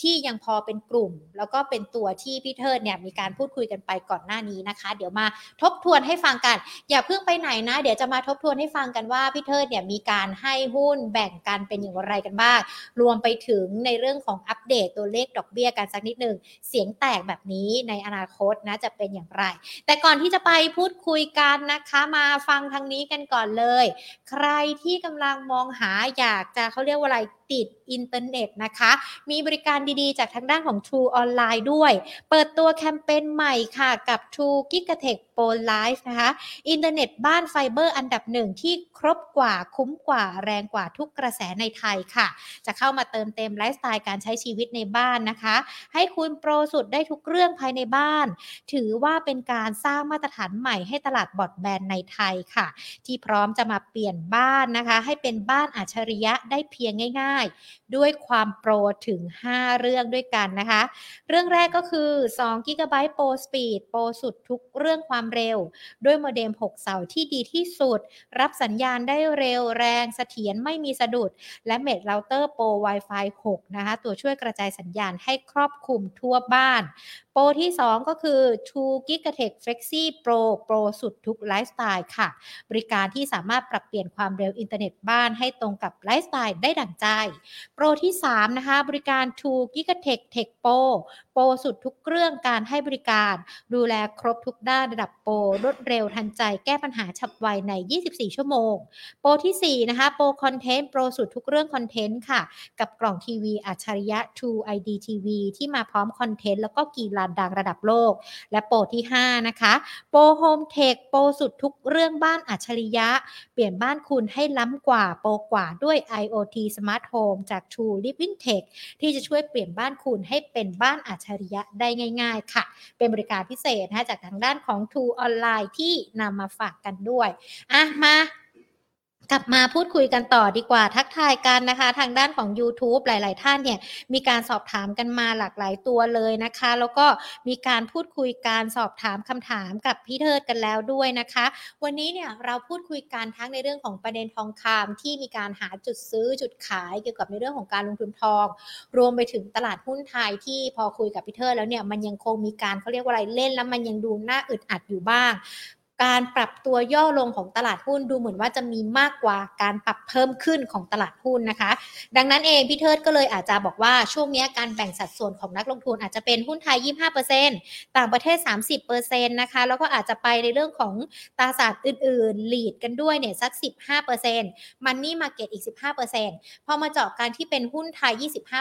ที่ยังพอเป็นกลุ่ม แล้วก็เป็นตัวที่พี่เทิดเนี่ยมีการพูดคุยกันไปก่อนหน้านี้นะคะ เดี๋ยวมาทบทวนให้ฟังกัน อย่าเพิ่งไปไหนนะ เดี๋ยวจะมาทบทวนให้ฟังกันว่าพี่เทิดเนี่ยมีการให้หุ้นแบ่งกันเป็นอย่างไรกันบ้าง รวมไปถึงในเรื่องของอัปเดตตัวเลขดอกเบี้ยกันสักนิดหนึ่งเสียงแตกแบบนี้ในอนาคตนะจะเป็นอย่างไร แต่ก่อนที่จะไปพูดคุยกันนะคะ มาฟังทางนี้กันก่อนเลย ใครที่กำลังมองหาอยากจะเขาเรียกว่าอะไรติด อินเทอร์เน็ตนะคะ มีบริการดีๆ จากทางด้านของ True Online ด้วย เปิดตัวแคมเปญใหม่ค่ะกับ True Gigatech Pro Life นะคะ อินเทอร์เน็ตบ้านไฟเบอร์อันดับหนึ่งที่ครบกว่าคุ้มกว่าแรงกว่าทุกกระแสในไทยค่ะ จะเข้ามาเติมเต็มไลฟ์สไตล์การใช้ชีวิตในบ้านนะคะ ให้คุณโปรสุดได้ทุกเรื่องภายในบ้าน ถือว่าเป็นการสร้างมาตรฐานใหม่ให้ตลาดบอดแบนในไทยค่ะ ที่พร้อมจะมาเปลี่ยนบ้านนะคะ ให้เป็นบ้านอัจฉริยะได้เพียงง่าย ด้วยความโปรถึง 5 เรื่องด้วยกันนะคะ เรื่องแรกก็คือ2 g b Pro Speed โปรสุดทุกเรื่องความเร็ว ด้วยโมเด็ม 6 เสาที่ดีที่สุด รับสัญญาณได้เร็วแรงเสถียรไม่มีสะดุด และ Mesh เราเตอร์โปร Wi-Fi 6 นะคะ ตัวช่วยกระจายสัญญาณให้ครอบคลุมทั่วบ้าน โปรที่ 2 ก็คือ True Gigatech Flexi Pro โปรสุดทุกไลฟ์สไตล์ค่ะ บริการที่สามารถปรับเปลี่ยนความเร็วอินเทอร์เน็ตบ้านให้ตรงกับไลฟ์สไตล์ได้ดั่งใจ โปรที่ 3 นะคะ บริการ True Gigatech Tech Pro โปรสุดทุกเรื่องการให้บริการ ดูแลครบทุกด้านระดับโปรรวดเร็วทันใจแก้ปัญหาฉับไวใน 24 ชั่วโมง โปรที่ 4 นะคะ โปร content โปรสุดทุกเรื่อง content ค่ะ กับกล่องทีวีอัจฉริยะ True ID TV ที่มาพร้อม content แล้วก็กีฬาดังระดับโลก และโปรที่ 5 นะคะ โปร Home Tech โปรสุดทุกเรื่องบ้านอัจฉริยะ เปลี่ยนบ้านคุณให้ล้ำกว่าโปรกว่าด้วย IoT Smart Home จาก True Living Tech ที่จะช่วยเปลี่ยนบ้านคุณให้เป็นบ้านอัจฉริยะได้ง่าย ๆ ค่ะ เป็นบริการพิเศษนะคะจากทางด้านของ True Online ที่นำมาฝากกันด้วย อะ มา กลับมาพูดคุยกันต่อดีกว่าทักทายกันนะคะ ทางด้านของ YouTube หลาย ๆ ท่านเนี่ยมีการสอบถามกันมาหลากหลายตัวเลยนะคะ แล้วก็มีการพูดคุยการสอบถามคำถามกับพี่เทิดกันแล้วด้วยนะคะ วันนี้เนี่ยเราพูดคุยกันทั้งในเรื่องของประเด็นทองคำที่มีการหาจุดซื้อจุดขายเกี่ยวกับในเรื่องของการลงทุนทอง รวมไปถึงตลาดหุ้นไทยที่พอคุยกับพี่เทิดแล้วเนี่ยมันยังคงมีการเขาเรียกว่าอะไรเล่นแล้วมันยังดูน่าอึดอัดอยู่บ้าง การปรับตัวย่อลงของตลาดหุ้นดูเหมือนว่าจะมีมากกว่าการปรับเพิ่มขึ้นของตลาดหุ้นนะคะ ดังนั้นเองพี่เทิดก็เลยอาจจะบอกว่าช่วงนี้การแบ่งสัดส่วนของนักลงทุนอาจจะเป็นหุ้นไทย 25%ต่างประเทศ 30%นะคะแล้วก็อาจจะไปในเรื่องของตราสารอื่นๆ หลีดกันด้วยเนี่ยสัก 15%มันนี่มาเก็ตอีก 15%พอมาเจาะการที่เป็นหุ้นไทย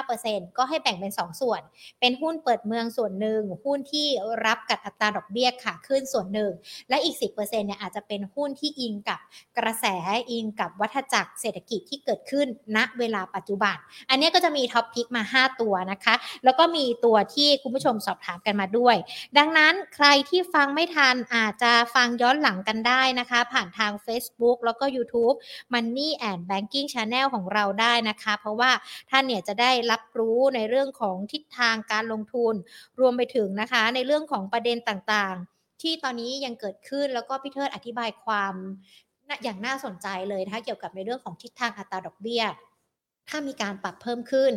25%ก็ให้แบ่งเป็น 2 ส่วน เป็นหุ้นเปิดเมืองส่วนหนึ่งหุ้นที่รับกับอัตราดอกเบี้ยขาขึ้นส่วนหนึ่งและอีก10%เนี่ยอาจจะเป็นหุ้นที่อิงกับกระแสอิงกับวัฏจักรเศรษฐกิจที่เกิดขึ้นณเวลาปัจจุบัน อันนี้ก็จะมีท็อปพิกมา 5 ตัวนะคะ แล้วก็มีตัวที่คุณผู้ชมสอบถามกันมาด้วย ดังนั้นใครที่ฟังไม่ทันอาจจะฟังย้อนหลังกันได้นะคะ ผ่านทาง Facebook แล้วก็ YouTube Money and Banking Channel ของเราได้นะคะ เพราะว่าท่านเนี่ยจะได้รับรู้ในเรื่องของทิศทางการลงทุน รวมไปถึงนะคะในเรื่องของประเด็นต่างๆ ที่ตอนนี้ยังเกิดขึ้นแล้วก็พี่เทิดอธิบายความอย่างน่าสนใจเลยนะคะเกี่ยวกับในเรื่องของทิศทางอัตราดอกเบี้ย ถ้ามีการปรับเพิ่มขึ้น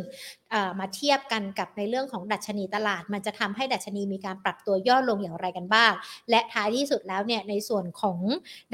มาเทียบกันกับในเรื่องของดัชนีตลาด มันจะทำให้ดัชนีมีการปรับตัวย่อลงอย่างไรกันบ้าง และท้ายที่สุดแล้วเนี่ยในส่วนของ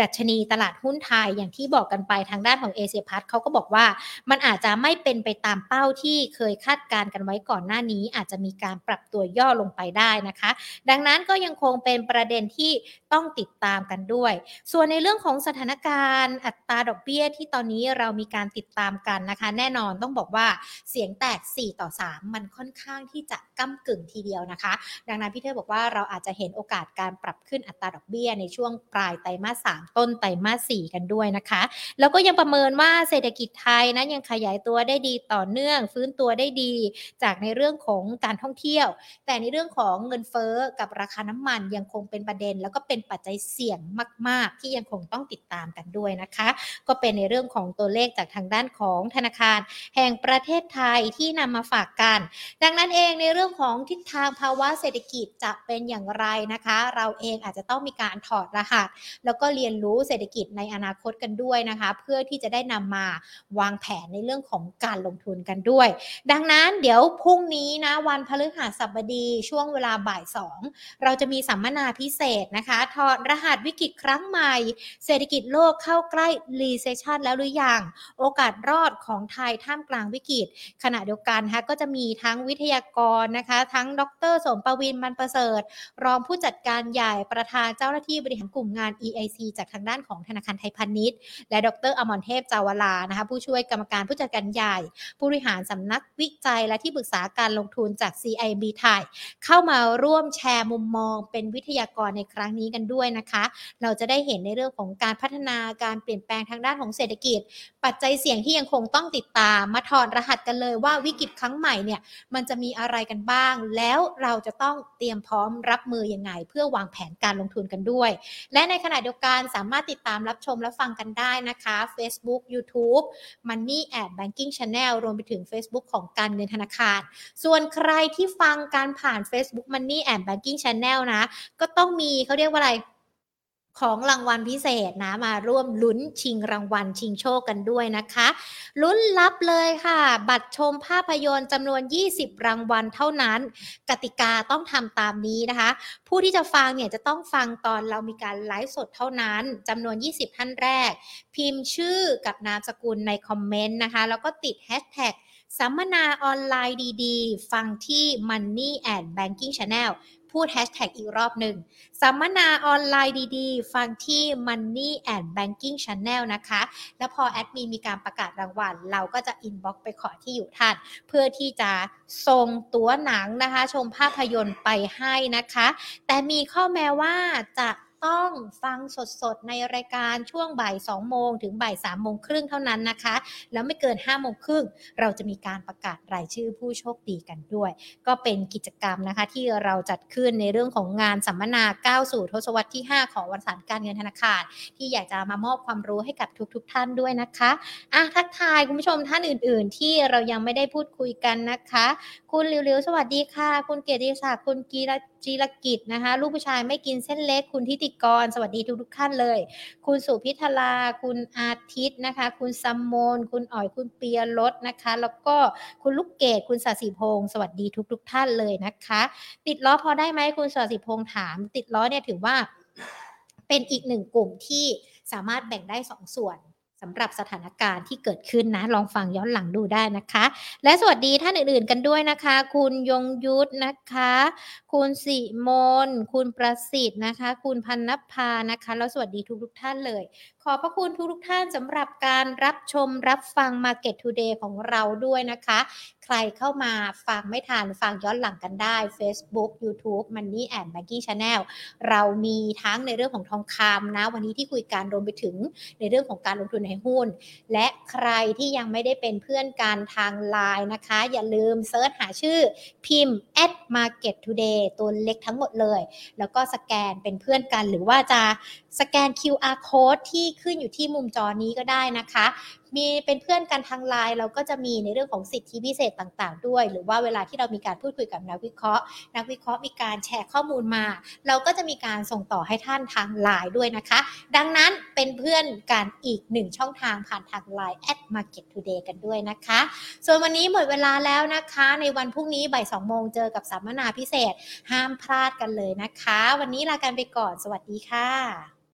ดัชนีตลาดหุ้นไทยอย่างที่บอกกันไปทางด้านของเอเชียพัทเขาก็บอกว่า มันอาจจะไม่เป็นไปตามเป้าที่เคยคาดการณ์กันไว้ก่อนหน้านี้ อาจจะมีการปรับตัวย่อลงไปได้นะคะ ดังนั้นก็ยังคงเป็นประเด็นที่ต้องติดตามกันด้วย ส่วนในเรื่องของสถานการณ์อัตราดอกเบี้ยที่ตอนนี้เรามีการติดตามกันนะคะ แน่นอนต้องบอกว่าเสียงแตก 4 ต่อ 3 มันค่อนข้างที่จะก้ากึ่งทีเดียวนะคะ ดังนั้นพี่เทพบอกว่าเราอาจจะเห็นโอกาสการปรับขึ้นอัตราดอกเบี้ยในช่วงปลายไตรมาส 3 ต้นไตรมาส 4 กันด้วยนะคะ แล้วก็ยังประเมินว่าเศรษฐกิจไทยนะยังขยายตัวได้ดีต่อเนื่อง ฟื้นตัวได้ดี จากในเรื่องของการท่องเที่ยว แต่ในเรื่องของเงินเฟ้อกับราคาน้ำมันยังคงเป็นประเด็น แล้วก็เป็นปัจจัยเสี่ยงมาก ๆ ที่ยังคงต้องติดตามกันด้วยนะคะ ก็เป็นในเรื่องของตัวเลขจากทางด้านของธนาคารแห่งประเทศไทยที่นำมาฝากกัน ดังนั้นเองในเรื่องของทิศทางภาวะเศรษฐกิจจะเป็นอย่างไรนะคะ เราเองอาจจะต้องมีการถอดรหัส แล้วก็เรียนรู้เศรษฐกิจในอนาคตกันด้วยนะคะ เพื่อที่จะได้นำมาวางแผนในเรื่องของการลงทุนกันด้วย ดังนั้นเดี๋ยวพรุ่งนี้นะวันพฤหัสบดีช่วงเวลาบ่ายสองเราจะมีสัมมนาพิเศษนะคะถอดรหัสวิกฤตครั้งใหม่ เศรษฐกิจโลกเข้าใกล้ recession แล้วหรือยัง โอกาสรอดของไทยท่ามกลางวิกฤตขณะเดียวกันนะคะก็จะมีทั้งวิทยากรนะคะ ทั้งดรสมประวินมันประเสริฐ รองผู้จัดการใหญ่ประธานเจ้าหน้าที่บริหารกลุ่มงาน EIC จากทางด้านของธนาคารไทยพาณิชย์ และดรอมรเทพจาวลานะคะผู้ช่วยกรรมการผู้จัดการใหญ่ ผู้บริหารสำนักวิจัยและที่ปรึกษาการลงทุนจาก CIB ไทยเข้ามาร่วมแชร์มุมมองเป็นวิทยากรในครั้งนี้กันด้วยนะคะ เราจะได้เห็นในเรื่องของการพัฒนาการเปลี่ยนแปลงทางด้านของเศรษฐกิจ ปัจจัยเสี่ยงที่ยังคงต้องติดตามมาถอดรหัสกันเลยว่าวิกฤตครั้งใหม่เนี่ยมันจะมีอะไรกันบ้าง แล้วเราจะต้องเตรียมพร้อมรับมือยังไง เพื่อวางแผนการลงทุนกันด้วย และในขณะเดียวกันสามารถติดตามรับชมและฟังกันได้นะคะ Facebook YouTube Money and Banking Channel รวมไปถึง Facebook ของการเงินธนาคาร ส่วนใครที่ฟังการผ่าน Facebook Money and Banking Channel นะ ก็ต้องมีเขาเรียกว่าอะไร ของรางวัลพิเศษนะมาร่วมลุ้นชิงรางวัลชิงโชคกันด้วยนะคะ ลุ้นรับเลยค่ะ บัตรชมภาพยนตร์จำนวน 20 รางวัลเท่านั้น กติกาต้องทำตามนี้นะคะ ผู้ที่จะฟังเนี่ยจะต้องฟังตอนเรามีการไลฟ์สดเท่านั้นจำนวน 20 ท่านแรก พิมพ์ชื่อกับนามสกุลในคอมเมนต์นะคะ แล้วก็ติดแฮชแท็กสัมมนาออนไลน์ดีๆ ฟังที่ Money and Banking Channel พูดแฮชแท็กอีกรอบหนึ่งสัมมนาออนไลน์ดีๆ ฟังที่ Money and Banking Channel นะคะ แล้วพอแอดมินมีการประกาศรางวัล เราก็จะ inbox ไปขอที่อยู่ท่าน เพื่อที่จะส่งตัวหนังนะคะ ชมภาพยนตร์ไปให้นะคะ แต่มีข้อแม้ว่าจะ ต้องฟังสดๆ ในรายการช่วงบ่าย 2 โมง ถึงบ่าย 3 โมงครึ่งเท่านั้นนะคะ แล้วไม่เกิน 5 โมงครึ่ง เราจะมีการประกาศรายชื่อผู้โชคดีกันด้วย ก็เป็นกิจกรรมนะคะที่เราจัดขึ้นในเรื่องของงานสัมมนาก้าวสู่ทศวรรษที่ 5 ของวันสารการเงินธนาคาร ที่อยากจะมามอบความรู้ให้กับทุกๆทท่านด้วยนะคะอะทักทายคุณผู้ชมท่านอื่น ๆ ที่เรายังไม่ได้พูดคุยกันนะคะ คุณร็วๆสวัสดีค่ะ คุณเกียรติศักดิ์คุณกีรจีรกิจนะคะ ลูกผู้ชายไม่กินเส้นเล็ก คุณทิติกร สวัสดีทุกๆท่านเลย คุณสุพิธลา คุณอาทิตย์นะคะ คุณซัมโมน คุณอ๋อย คุณเปียรสนะคะ แล้วก็คุณลูกเกด คุณสศิพงศ์ สวัสดีทุกๆท่านเลยนะคะ ติดล้อพอได้ไหมคุณสศิพงศ์ถาม ติดล้อเนี่ยถือว่าเป็นอีกหนึ่งกลุ่มที่สามารถแบ่งได้สองส่วนสำหรับสถานการณ์ที่เกิดขึ้นนะ ลองฟังย้อนหลังดูได้นะคะ และสวัสดีท่านอื่นๆกันด้วยนะคะ คุณยงยุทธนะคะ คุณสิมน คุณประสิทธิ์นะคะ คุณพันนภานะคะ แล้วสวัสดีทุกๆท่านเลย ขอพระคุณทุกๆท่านสำหรับการรับชมรับฟัง Market Today ของเราด้วยนะคะ ใครเข้ามาฟังไม่ทันฟังย้อนหลังกันได้ Facebook YouTube Money and Banking Channel เรามีทั้งในเรื่องของทองคำนะ วันนี้ที่คุยกันรวมไปถึงในเรื่องของการลงทุนในหุ้น และใครที่ยังไม่ได้เป็นเพื่อนกันทางไลน์นะคะ อย่าลืมเซิร์ชหาชื่อพิมพ์ at market today ตัวเล็กทั้งหมดเลย แล้วก็สแกนเป็นเพื่อนกัน หรือว่าจะสแกน QR code ที่ขึ้นอยู่ที่มุมจอนี้ก็ได้นะคะมีเป็นเพื่อนกันทางไลน์เราก็จะมีในเรื่องของสิทธิพิเศษต่างๆ ด้วย หรือว่าเวลาที่เรามีการพูดคุยกับนักวิเคราะห์ นักวิเคราะห์มีการแชร์ข้อมูลมา เราก็จะมีการส่งต่อให้ท่านทางไลน์ด้วยนะคะ ดังนั้นเป็นเพื่อนกันอีกหนึ่งช่องทางผ่านทางไลน์ at market today กันด้วยนะคะ ส่วนวันนี้หมดเวลาแล้วนะคะ ในวันพรุ่งนี้บ่ายสองโมงเจอกับสัมมนาพิเศษ ห้ามพลาดกันเลยนะคะ วันนี้ลากันไปก่อน สวัสดีค่ะ